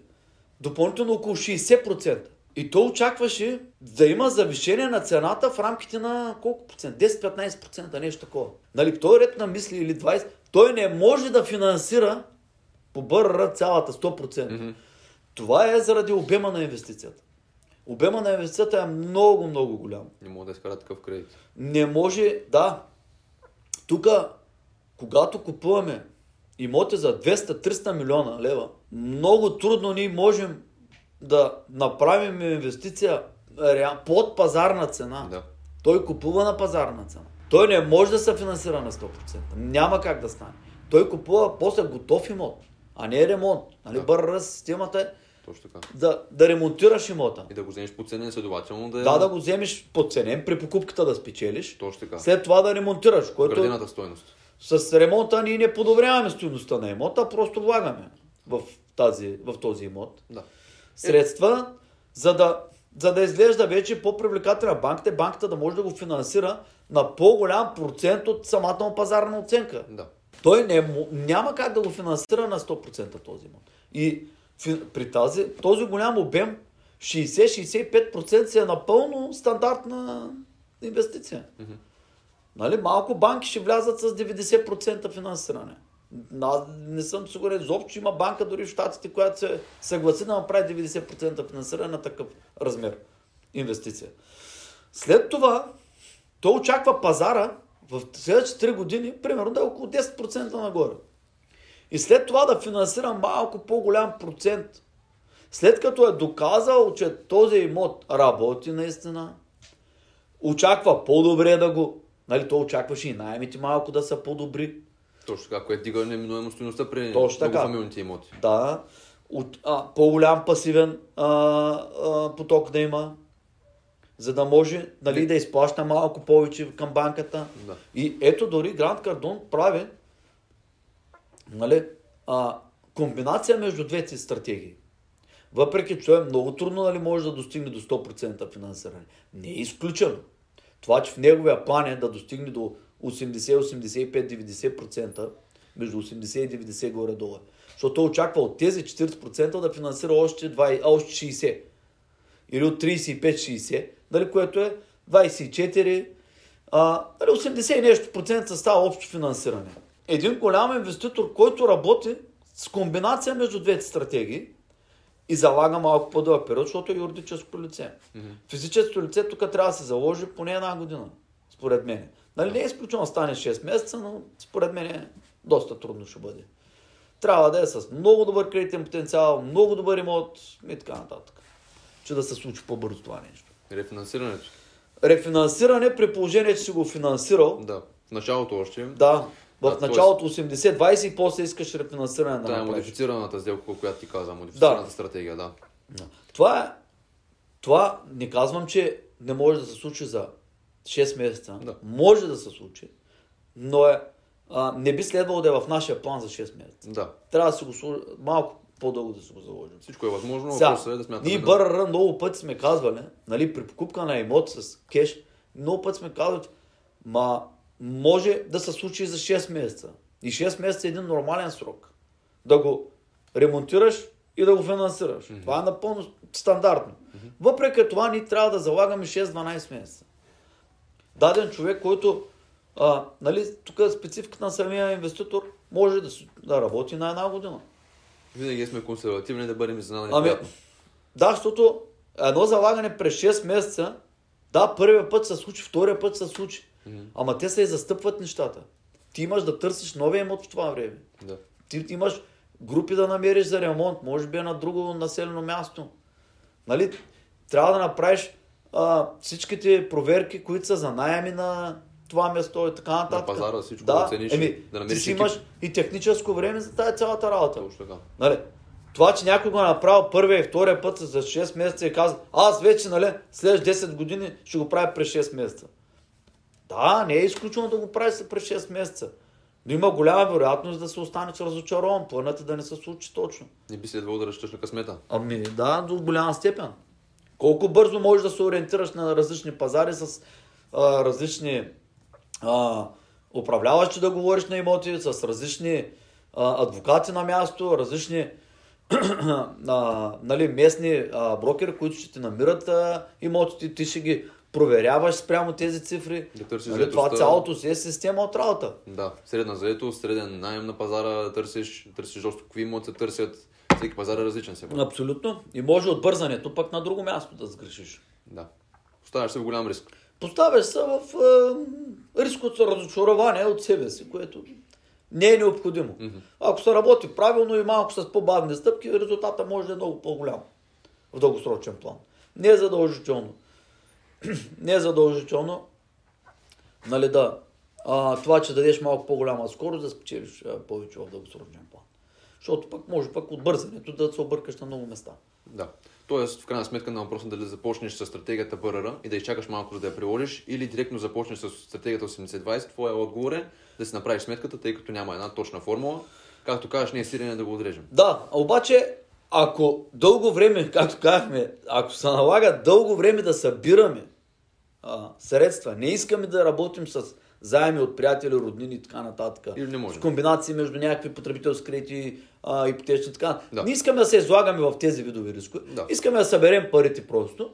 допълнително около 60%. И то очакваше да има завишение на цената в рамките на колко процент? 10-15%, нещо такова. Нали, той ред на мисли или 20%, той не може да финансира по БРР цялата 100%. Мгм. Това е заради обема на инвестицията. обема на инвестицията е много, много голям. Не мога да изкара такъв кредит. Не може, да. Тук, когато купуваме имоти за 200-300 милиона лева, много трудно ние можем да направим инвестиция под пазарна цена. Да. Той купува на пазарна цена. Той не може да се финансира на 100%. Няма как да стане. Той купува после готов имот, а не ремонт. Нали, Да. БРР системата е Точно така. да, да ремонтираш имота. И да го вземеш по ценен, следователно да е... Да, да го вземеш подценен, при покупката да спечелиш, Точно така. след това да ремонтираш, което Градената стойност. с ремонта ние не подобряваме стоеността на имота, просто влагаме в, тази, в този имот Да. средства, за да, за да изглежда вече по-привлекателна банката, банката да може да го финансира на по-голям процент от самата му пазарна оценка. Да. Той не, няма как да го финансира на 100% този имот. И при тази, този голям обем 60-65% си е напълно стандартна инвестиция. Нали? Малко банки ще влязат с 90% финансиране. Аз не съм сигурен изобщо, че има банка дори в Штатите, която се съгласи да направи 90% финансиране на такъв размер инвестиция. След това, той очаква пазара в следващите 3 години, примерно да е около 10% нагоре. И след това да финансира малко по-голям процент. След като е доказал, че този имот работи наистина, очаква по-добре да го... Нали, той очакваше и найемите малко да са по-добри. Точно така, което дига неминуемо стоеността при Точно така. имоти. Да, от, а, по-голям пасивен а, а, поток да има, за да може нали, да изплаща малко повече към банката. Да. И ето дори Гранд Кардон прави нали, а, комбинация между двете стратегии. Въпреки, че е много трудно нали, може да достигне до 100% финансиране. Не е изключено. Това, че в неговия план е да достигне до 80, 85, 90%, между 80 и 90 горе-долу. Защото той очаква от тези 40% да финансира още, 20, а, още 60. Или от 35-60, нали, което е 24, а, нали, 80 и нещо процента става общо финансиране. Един голям инвеститор, който работи с комбинация между двете стратегии и залага малко по-дълъг период, защото е юридическо лице. Физическото лице тук трябва да се заложи поне една година, според мен. Нали, не е изключено стане 6 месеца, но според мен е доста трудно ще бъде. Трябва да е с много добър кредитен потенциал, много добър имот и така нататък. Че да се случи по-бързо това нещо. Рефинансирането. Рефинансиране при положение, че си го финансирал, Да. В началото още. да, в Да, началото 80-20 и после искаш рефинансиране да Да, е направиш. модифицираната сделка, която ти каза, модифицираната стратегия, да. Да. Това е. Това не казвам, че не може да се случи за 6 месеца. Да. Може да се случи, но е, а, не би следвало да е в нашия план за 6 месеца. Да. Трябва да си го сложи, малко по-дълго да си го заложим. Всичко е възможно, Сега, въпросът е да смятаме. ние да- БРР много пъти сме казвали, нали, при покупка на имот с кеш, много пъти сме казвали, ма може да се случи за 6 месеца. И 6 месеца е един нормален срок. Да го ремонтираш и да го финансираш. Това е напълно стандартно. Въпреки това, ние трябва да залагаме 6-12 месеца. Даден човек, който, а, нали, тук е спецификата на самия инвеститор, може да, да работи на една година. Винаги сме консервативни да бъдем изненадани. Ами, да, защото едно залагане през 6 месеца, да, първия път се случи, втория път се случи. Ама те се застъпват нещата. Ти имаш да търсиш новия имот в това време. Да. Ти имаш групи да намериш за ремонт, може би е на друго населено място. Нали? Трябва да направиш а, всичките проверки, които са за найеми на това место и така нататък. пазара всичко да оцениш, еми, да намериш ти си екип. имаш и техническо време за тази цялата работа. Точно така. Нали, това, че някой го е направил първия и втория път за 6 месеца и казва, аз вече, нали, след 10 години ще го правя през 6 месеца. Да, не е изключено да го прави през 6 месеца. Но има голяма вероятност да се останеш разочарован. Планът е да не се случи точно. Не би следвало да разчиташ на късмета. Ами да, до голяма степен. Колко бързо можеш да се ориентираш на различни пазари с а, различни а, управляващи да говориш на имоти, с различни а, адвокати на място, различни а, нали, местни а, брокери, които ще ти намират а, имотите, ти ще ги проверяваш спрямо тези цифри. Да търсиш Нали, това цялото си е система от работа. Да, средна заетост, среден найем на пазара, търсиш, търсиш още какви имоти се търсят. Всеки пазар е различен се. Абсолютно. И може от бързането пък на друго място да сгрешиш. Да. Оставаш се в голям риск. Поставяш се в е, риск от разочарование от себе си, което не е необходимо. Ако се работи правилно и малко с по-бавни стъпки, резултата може да е много по-голям в дългосрочен план. Не е задължително. не е задължително нали, да, а, това, че дадеш малко по-голяма скорост, да спечелиш а, повече в дългосрочен план. Защото пък може пък от бързането да се объркаш на много места. Да. Тоест, в крайна сметка на въпроса дали да започнеш с стратегията БРР и да изчакаш малко за да я приложиш или директно започнеш с стратегията 80-20, твоя отговор е да си направиш сметката, тъй като няма една точна формула. Както кажеш, ние е сирене да го отрежем. Да, обаче, ако дълго време, както казахме, ако се налага дълго време да събираме а, средства, не искаме да работим с заеми от приятели, роднини и така нататък. Или не можем. С комбинации между някакви потребителски кредити, ипотечни и така. Да. Не искаме да се излагаме в тези видове рискове. Да. Искаме да съберем парите просто.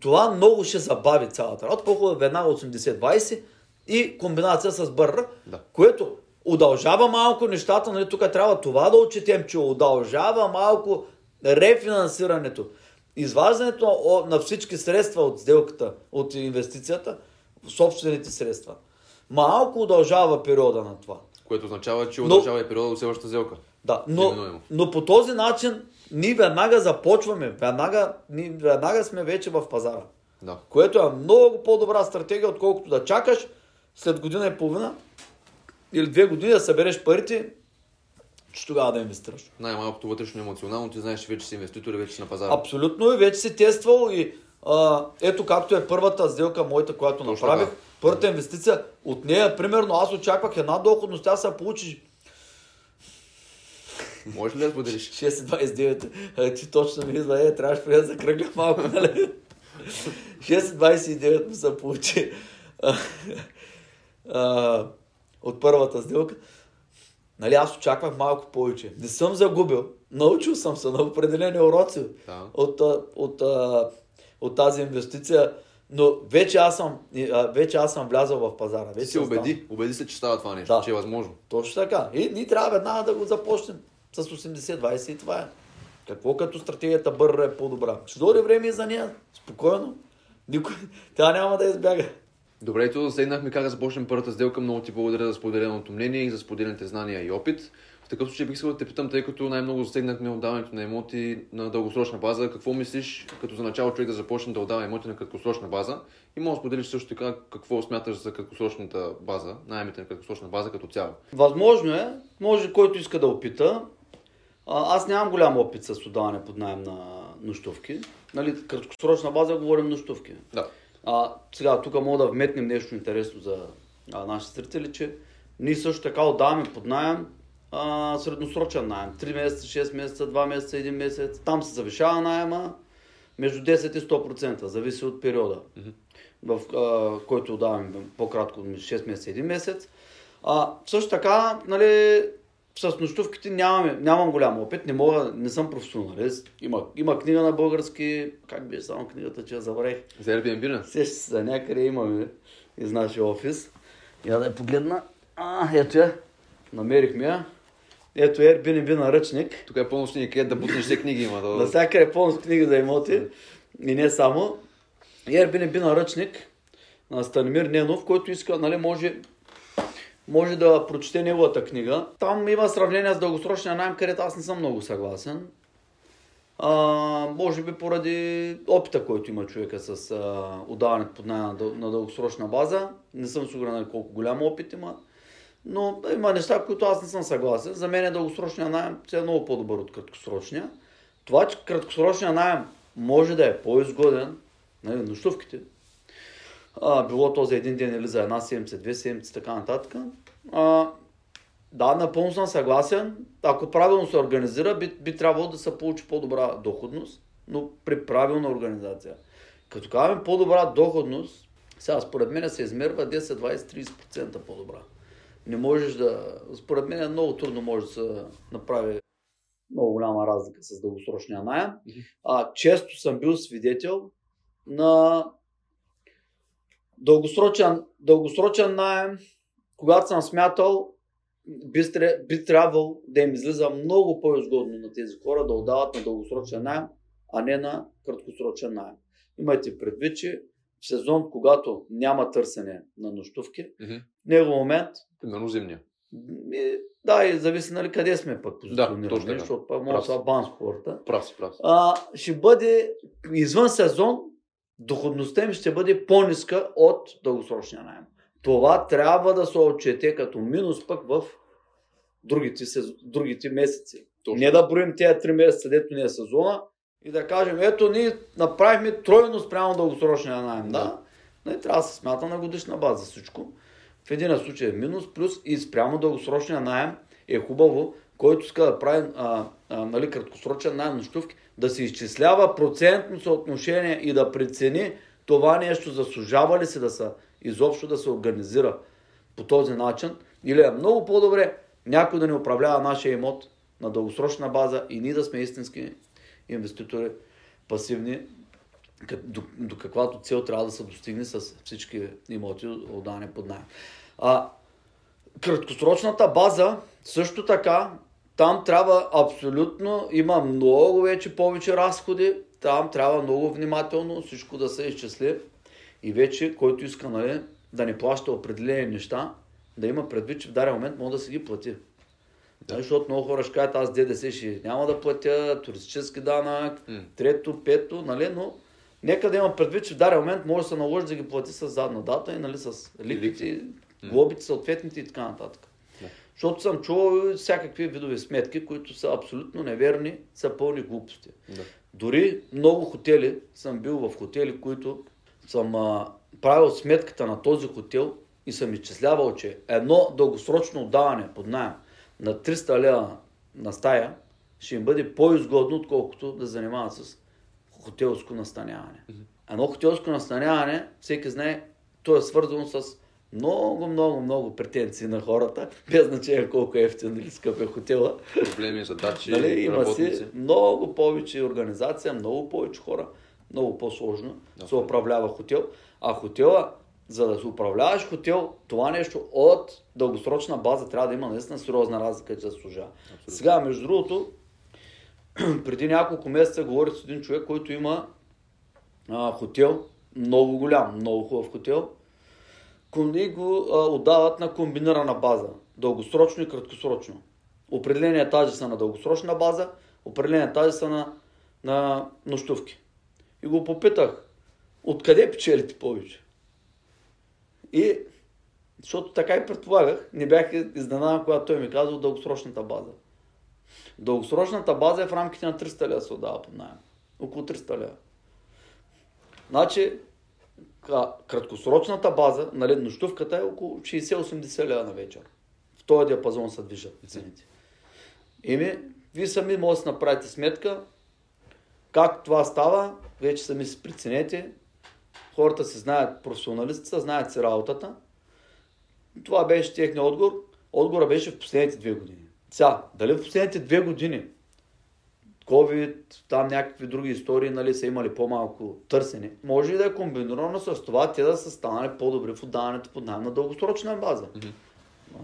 Това много ще забави цялата работа. По-хубаво е веднага 80-20 и комбинация с БР, Да. което удължава малко нещата, нали, тук трябва това да отчетем, че удължава малко рефинансирането. Изваждането на всички средства от сделката, от инвестицията, собствените средства. Малко удължава периода на това. Което означава, че Но- удължава и периода до следващата сделка. Да, но, но по този начин ние веднага започваме, веднага, ние веднага сме вече в пазара. Да. Което е много по-добра стратегия, отколкото да чакаш след година и половина или две години да събереш парите, че тогава да инвестираш. Най-малкото вътрешно емоционално, ти знаеш, че вече си инвеститор и вече си на пазара. Абсолютно и вече си тествал и а, ето както е първата сделка моята, която Точно направих, така. първата инвестиция, от нея примерно аз очаквах една доходност, тя се получи Можеш ли да споделиш? 6,29. А, Ти точно ми идва, е, трябваше преди да закръгля малко, нали? 6,29 ми се получи а, а, от първата сделка. Нали, аз очаквах малко повече. Не съм загубил. Научил съм се на определени уроци Да. от, от, а, от тази инвестиция, но вече аз съм, вече аз съм влязъл в пазара. Вече съм убеди, убеди се, че става това нещо, Да. че е възможно. точно така. И ние трябва веднага да го започнем с 80-20 и това е. Какво като стратегията БР е по-добра? Ще дойде време и за нея. Спокойно. Никой... Тя няма да избяга. Добре, ето засегнахме как да започнем първата сделка. Много ти благодаря за споделеното мнение и за споделените знания и опит. В такъв случай бих искал да те питам, тъй като най-много засегнахме отдаването на имоти на дългосрочна база. Какво мислиш, като за начало човек да започне да отдава имоти на краткосрочна база? И може да споделиш също така какво смяташ за краткосрочната база, найемите на краткосрочна база като цяло. Възможно е. Може който иска да опита. Аз нямам голям опит с отдаване под найем на нощувки. Нали, краткосрочна база говорим нощувки. Да. А, сега тук мога да вметнем нещо интересно за а, нашите зрители, че ние също така отдаваме под найем а, средносрочен найем. 3 месеца, 6 месеца, 2 месеца, 1 месец. Там се завишава найема между 10 и 100%, зависи от периода, в а, който отдаваме по-кратко, между 6 месеца и 1 месец. А, също така, нали, с нощувките нямаме, нямам голям опит, не мога, не съм професионалист. Има, има книга на български, как беше само книгата, че я забравих. За Airbnb, не? Сеща се за някъде имаме из нашия офис. Я да я погледна. А, ето я. Намерихме я. Ето Airbnb наръчник. Тук е пълно сниги, където да бутнеш все книги има. То... Навсякъде е с книги за имоти. И не само. Airbnb наръчник на Станимир Ненов, който иска, нали, може, може да прочете неговата книга. Там има сравнение с дългосрочния найем, където аз не съм много съгласен. А, може би поради опита, който има човека с а, отдаването под найем на, дъл- на дългосрочна база. Не съм сигурен колко голям опит има. Но има неща, които аз не съм съгласен. За мен е дългосрочния найем е много по-добър от краткосрочния. Това, че краткосрочния найем може да е по-изгоден, нали, нощувките, а, било то за един ден или за една седмица, две седмици, така нататък. А, да, напълно съм съгласен. Ако правилно се организира, би, би трябвало да се получи по-добра доходност, но при правилна организация. Като казваме по-добра доходност, сега според мен се измерва 10, 20, 30% по-добра. Не можеш да... Според мен много трудно може да се направи много голяма разлика с дългосрочния найем. А, често съм бил свидетел на дългосрочен, дългосрочен найем, когато съм смятал, би, би трябвало да им излиза много по-изгодно на тези хора да отдават на дългосрочен найем, а не на краткосрочен найем. Имайте предвид, че в сезон, когато няма търсене на нощувки, в него момент Примерно зимния. ми, да, и зависи нали къде сме пък позиционирани, точно така. защото пък може да са бан спорта. Прав си, прав си. А, ще бъде извън сезон, доходността им ще бъде по-ниска от дългосрочния найем. Това трябва да се отчете като минус пък в другите, сез... другите месеци. Точно. Не да броим тези три месеца, дето не е сезона и да кажем, ето ние направихме тройно спрямо дългосрочния найем. Да, Да. трябва да се смята на годишна база всичко. В един случай е минус, плюс и спрямо дългосрочния найем е хубаво, който иска да прави а, а, нали, краткосрочен найем нощувки, да се изчислява процентно съотношение и да прецени това нещо заслужава ли се да се изобщо да се организира по този начин или е много по-добре някой да ни управлява нашия имот на дългосрочна база и ние да сме истински инвеститори, пасивни, до, до каквато цел трябва да се достигне с всички имоти отдаване под найем. А, краткосрочната база също така, там трябва абсолютно, има много вече повече разходи, там трябва много внимателно всичко да се изчисли и вече, който иска нали, да не плаща определени неща, да има предвид, че в даден момент може да си ги плати. Да. Защото много хора ще кажат, аз ДДС ще няма да платя, туристически данък, М. трето, пето, нали, но нека да има предвид, че в даден момент може да се наложи да ги плати с задна дата и нали, с лихвите, глобите съответните и така нататък. Защото съм чувал всякакви видове сметки, които са абсолютно неверни, са пълни глупости. Да. Дори много хотели, съм бил в хотели, които съм а, правил сметката на този хотел и съм изчислявал, че едно дългосрочно отдаване под найем на 300 лева на стая ще им бъде по-изгодно, отколкото да занимават с хотелско настаняване. Едно хотелско настаняване, всеки знае, то е свързано с много, много, много претенции на хората, без значение колко е ефтин или скъп е хотела. Проблеми, задачи, Нали, има работници. си много повече организация, много повече хора, много по-сложно Да. се управлява хотел. А хотела, за да се управляваш хотел, това нещо от дългосрочна база трябва да има наистина сериозна разлика, че да служа. Сега, между другото, преди няколко месеца говорих с един човек, който има а, хотел, много голям, много хубав хотел. Кон- И го а, отдават на комбинирана база, дългосрочно и краткосрочно. Определени етажи са на дългосрочна база, определени етажи са на, на нощувки. И го попитах, откъде печелите повече? И, защото така и предполагах, не бях изненадан, когато той ми каза от дългосрочната база. Дългосрочната база е в рамките на 300 лева се отдава под найем. Около 300 лева. Значи, краткосрочната база, нали, нощувката е около 60-80 лева на вечер. В този диапазон се движат цените. Еми, вие сами може да си направите сметка как това става, вече сами си преценете. Хората си знаят, професионалистите са, знаят си работата. Това беше техния отговор. Отговорът беше в последните две години. Сега, дали в последните две години COVID, там някакви други истории, нали, са имали по-малко търсене. Може и да е комбинирано с това, те да са станали по-добри в отдаването под найем на дългосрочна база. Мгм.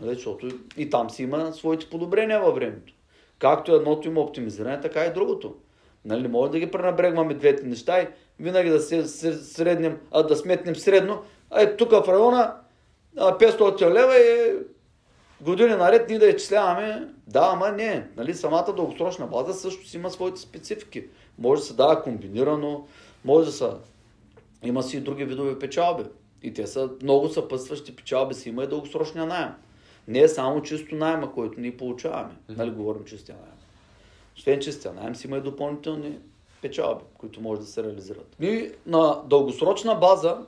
Нали, защото и там си има своите подобрения във времето. Както едното има оптимизиране, така и другото. Нали, не може да ги пренабрегваме двете неща и винаги да се се- среднем, а да сметнем средно. А е тук в района а, 500 лева е години наред ние да изчисляваме. Да, ама не. Нали, самата дългосрочна база също си има своите специфики. Може да се дава комбинирано, може да са... Има си и други видове печалби. И те са много съпътстващи печалби си има и дългосрочния найем. Не е само чисто найема, който ние получаваме. Нали, говорим чистия найем. Освен чистия найем си има и допълнителни печалби, които може да се реализират. Ние на дългосрочна база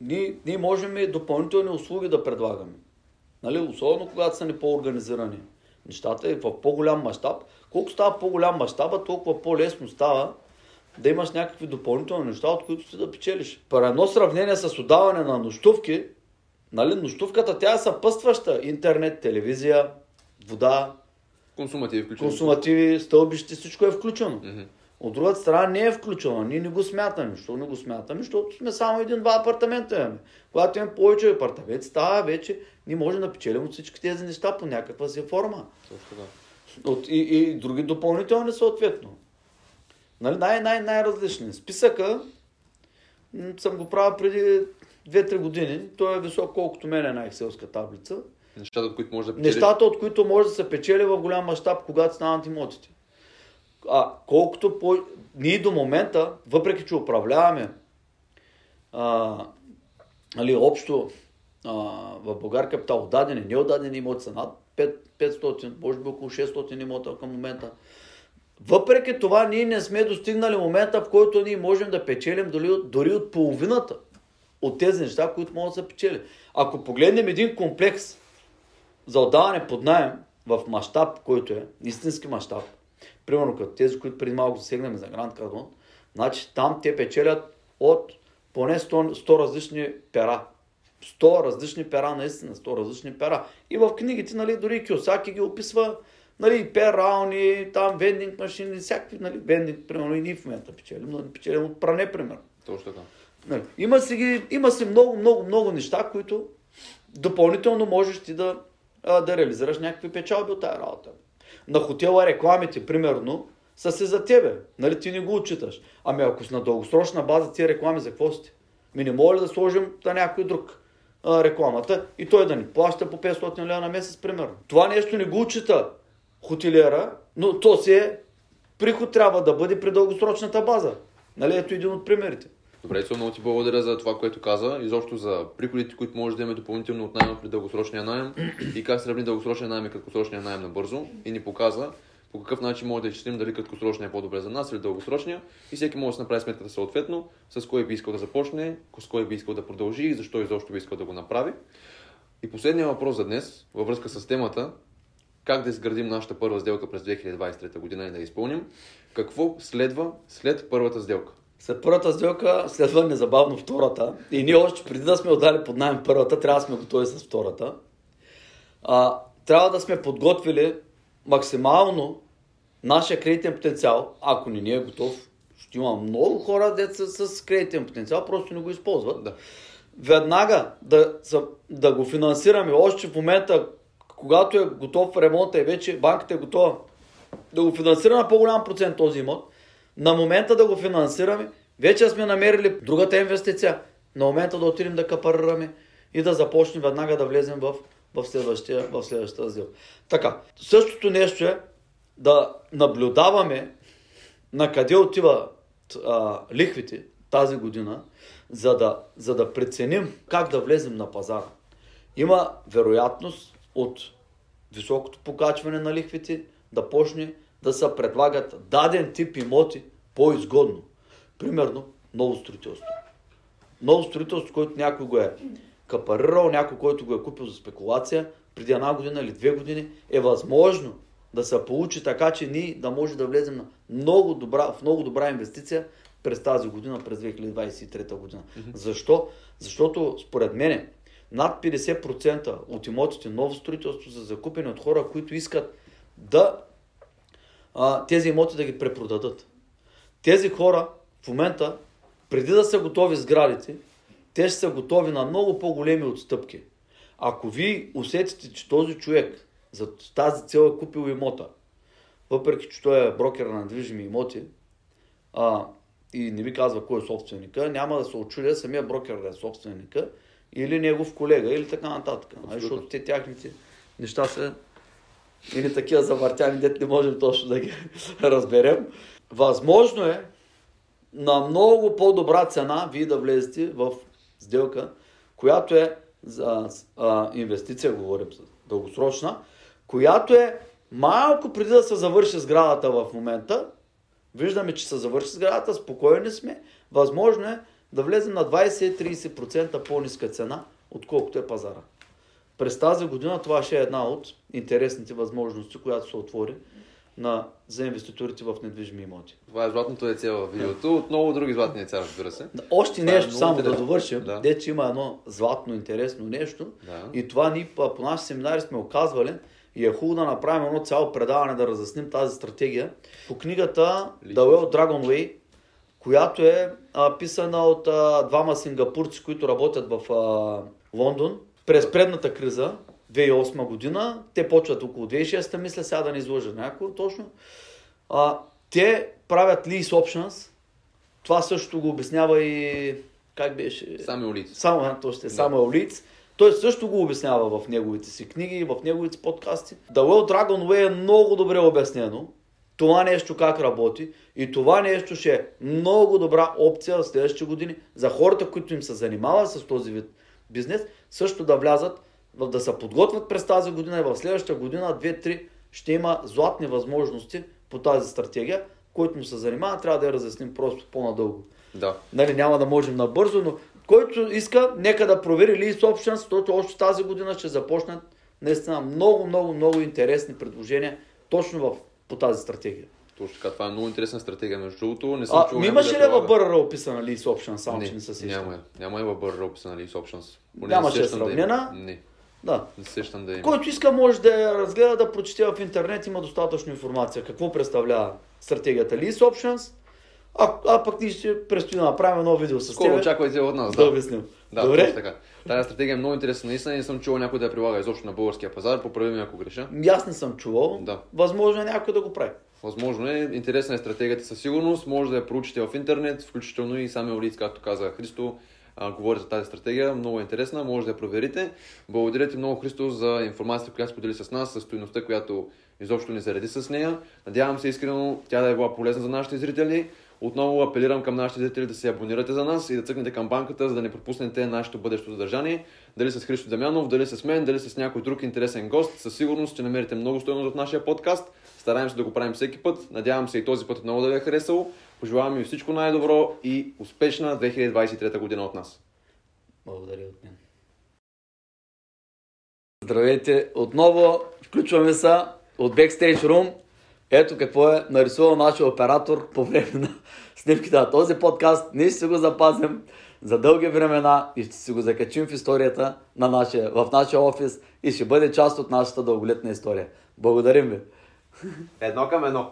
ние, ние можем и допълнителни услуги да предлагаме. Нали, особено когато са ни по-организирани нещата и в по-голям мащаб. Колко става по-голям мащаба, толкова по-лесно става да имаш някакви допълнителни неща, от които си да печелиш. При едно сравнение с отдаване на нощувки, нали, нощувката тя е съпътстваща. Интернет, телевизия, вода, Консумативи включително. консумативи, стълбищи, всичко е включено. Мгм. От другата страна не е включено. Ние не го смятаме. Защо не го смятаме? Защото сме само един-два апартамента имаме. Когато имаме повече апартаменти, става вече, ние можем да печелим от всички тези неща по някаква си форма. Точно така. От, и, и други допълнителни съответно. Нали, най- най- най-различни. Списъка съм го правил преди 2-3 години. Той е висок колкото мен е една екселска таблица. Нещата, от които може да печелиш. Нещата, от които може да се печели в голям мащаб, когато станат имотите. А колкото по... Ние до момента, въпреки че управляваме а, нали, общо а, в Българ Капитал отдадени, неотдадени имоти са над 5, 500, може би около 600 имота към момента. Въпреки това, ние не сме достигнали момента, в който ние можем да печелим дори, дори от половината от тези неща, които могат да се печели. Ако погледнем един комплекс за отдаване под найем в мащаб, който е истински мащаб, примерно като тези, които преди малко засегнем за Гранд Кардон, значи там те печелят от поне 100, 100 различни пера. 100 различни пера, наистина 100 различни пера. И в книгите, нали, дори Киосаки ги описва, нали, перални, там вендинг машини, всякакви, нали, вендинг, примерно и ние в момента печелим, но печелим от пране, примерно. Точно така. Нали, има, си ги, има си много, много, много неща, които допълнително можеш ти да, да реализираш някакви печалби от тази работа. На хотела рекламите, примерно, са се за тебе. Нали, ти не го отчиташ. Ами ако си на дългосрочна база тия реклами, за какво сте? Ми не може ли да сложим на някой друг а, рекламата и той да ни плаща по 500 лева на месец, примерно. Това нещо не го отчита хотелиера, но то си е приход трябва да бъде при дългосрочната база. Нали, ето един от примерите. Добре, Цо, много ти благодаря за това, което каза. Изобщо за приходите, които може да имаме допълнително от найема при дългосрочния найем и как се равни дългосрочния найем и краткосрочния найем набързо. И ни показа по какъв начин може да изчислим дали краткосрочния е по-добре за нас или дългосрочния. И всеки може да се направи сметката съответно, с кой би искал да започне, с кой би искал да продължи и защо изобщо би искал да го направи. И последният въпрос за днес, във връзка с темата, как да изградим нашата първа сделка през 2023 година и да я изпълним. Какво следва след първата сделка? След първата сделка следва незабавно втората. И ние още преди да сме отдали под найем първата, трябва да сме готови с втората. А, трябва да сме подготвили максимално нашия кредитен потенциал, ако не ни е готов. Ще има много хора, деца с кредитен потенциал, просто не го използват. Да. Веднага да, да го финансираме, още в момента, когато е готов ремонта и вече банката е готова да го финансира на по-голям процент този имот, на момента да го финансираме, вече сме намерили другата инвестиция. На момента да отидем да капарираме и да започнем веднага да влезем в, в, следващия, в следващата сделка. Така, същото нещо е да наблюдаваме на къде отиват а, лихвите тази година, за да, за да преценим как да влезем на пазара. Има вероятност от високото покачване на лихвите да почне да се предлагат даден тип имоти по-изгодно. Примерно, ново строителство. Ново строителство, което някой го е капарирал, някой, който го е купил за спекулация преди една година или две години, е възможно да се получи така, че ние да може да влезем на много добра, в много добра инвестиция през тази година, през 2023 година. Защо? Защото според мене над 50% от имотите ново строителство са закупени от хора, които искат да а, тези имоти да ги препродадат. Тези хора в момента, преди да са готови сградите, те ще са готови на много по-големи отстъпки. Ако ви усетите, че този човек за тази цел е купил имота, въпреки че той е брокер на недвижими имоти, а, и не ви казва кой е собственика, няма да се очудя самия брокер да е собственика или негов колега или така нататък. Нали? Защото те тяхните неща са или такива завъртяни, дете не можем точно да ги разберем. Възможно е на много по-добра цена вие да влезете в сделка, която е за а, инвестиция, говорим за дългосрочна, която е малко преди да се завърши сградата в момента. Виждаме, че се завърши сградата, спокойни сме. Възможно е да влезем на 20-30% по-ниска цена, отколкото е пазара. През тази година това ще е една от интересните възможности, която се отвори на, за инвеститорите в недвижими имоти. Това е златното яйце в видеото. Отново други златни яйца, разбира се. Още Това е нещо, много само да интересно. довършим, Да. де, че има едно златно интересно нещо. Да. И това ние по, по наши семинари сме оказвали. И е хубаво да направим едно цяло предаване да разясним тази стратегия. По книгата Лично. The Well Dragon Way, която е а, писана от а, двама сингапурци, които работят в а, Лондон. През предната криза, 2008 година, те почват около 2006, мисля сега да не изложа някой точно. А, те правят lease options. Това също го обяснява и как беше? Сами улици. Само, то ще е Самуел Лиц. Той също го обяснява в неговите си книги в неговите подкасти. The Well Dragon Way е много добре обяснено. Това нещо как работи и това нещо ще е много добра опция в следващите години за хората, които им се занимават с този вид бизнес, също да влязат, в, да се подготвят през тази година и в следващата година, 2-3, ще има златни възможности по тази стратегия, който му се занимава, трябва да я разясним просто по-надълго. Да. Нали, няма да можем набързо, но който иска, нека да провери Lease Options, защото още тази година ще започнат наистина много, много, много интересни предложения точно в, по тази стратегия. Точно така, това е много интересна стратегия. Между другото, не съм А, чул ми имаше да ли я в. БРР описана Lease Options, само не, че не се сещам? няма, няма и в BRR описана Lease Options. Нямаше не се сещам да сравнена? Не, Да. не се сещам да има. Който иска може да я разгледа, да прочете в интернет, има достатъчно информация какво представлява стратегията Lease Options, а, а пък ние ще предстои да направим едно видео с Скоро теб, очаквайте от нас. да обясним. Да, Добре? така. Тази стратегия е много интересна. Наистина не съм чувал някой да я прилага изобщо на българския пазар. Поправи ме ако греша. Аз не съм чувал. Да. Възможно е някой да го прави. Възможно е. Интересна е стратегията със сигурност. Може да я проучите в интернет, включително и сами Олиц, както каза Христо, а, говори за тази стратегия. Много е интересна, може да я проверите. Благодаря ти много, Христо, за информацията, която сподели с нас, с стоиността, която изобщо ни зареди с нея. Надявам се искрено тя да е била полезна за нашите зрители. Отново апелирам към нашите зрители да се абонирате за нас и да цъкнете камбанката, за да не пропуснете нашето бъдещо съдържание. Дали с Христо Дамянов, дали с мен, дали с някой друг интересен гост. Със сигурност ще намерите много стоеност в нашия подкаст. Стараем се да го правим всеки път. Надявам се и този път много да ви е харесал. Пожелавам ви всичко най-добро и успешна 2023 година от нас. Благодаря от мен. Здравейте! Отново включваме се от Backstage Room. Ето какво е нарисувал нашия оператор по време на снимките на този подкаст. Ние ще го запазим за дълги времена и ще си го закачим в историята на нашия, в нашия офис и ще бъде част от нашата дълголетна история. Благодарим ви! Едно към едно.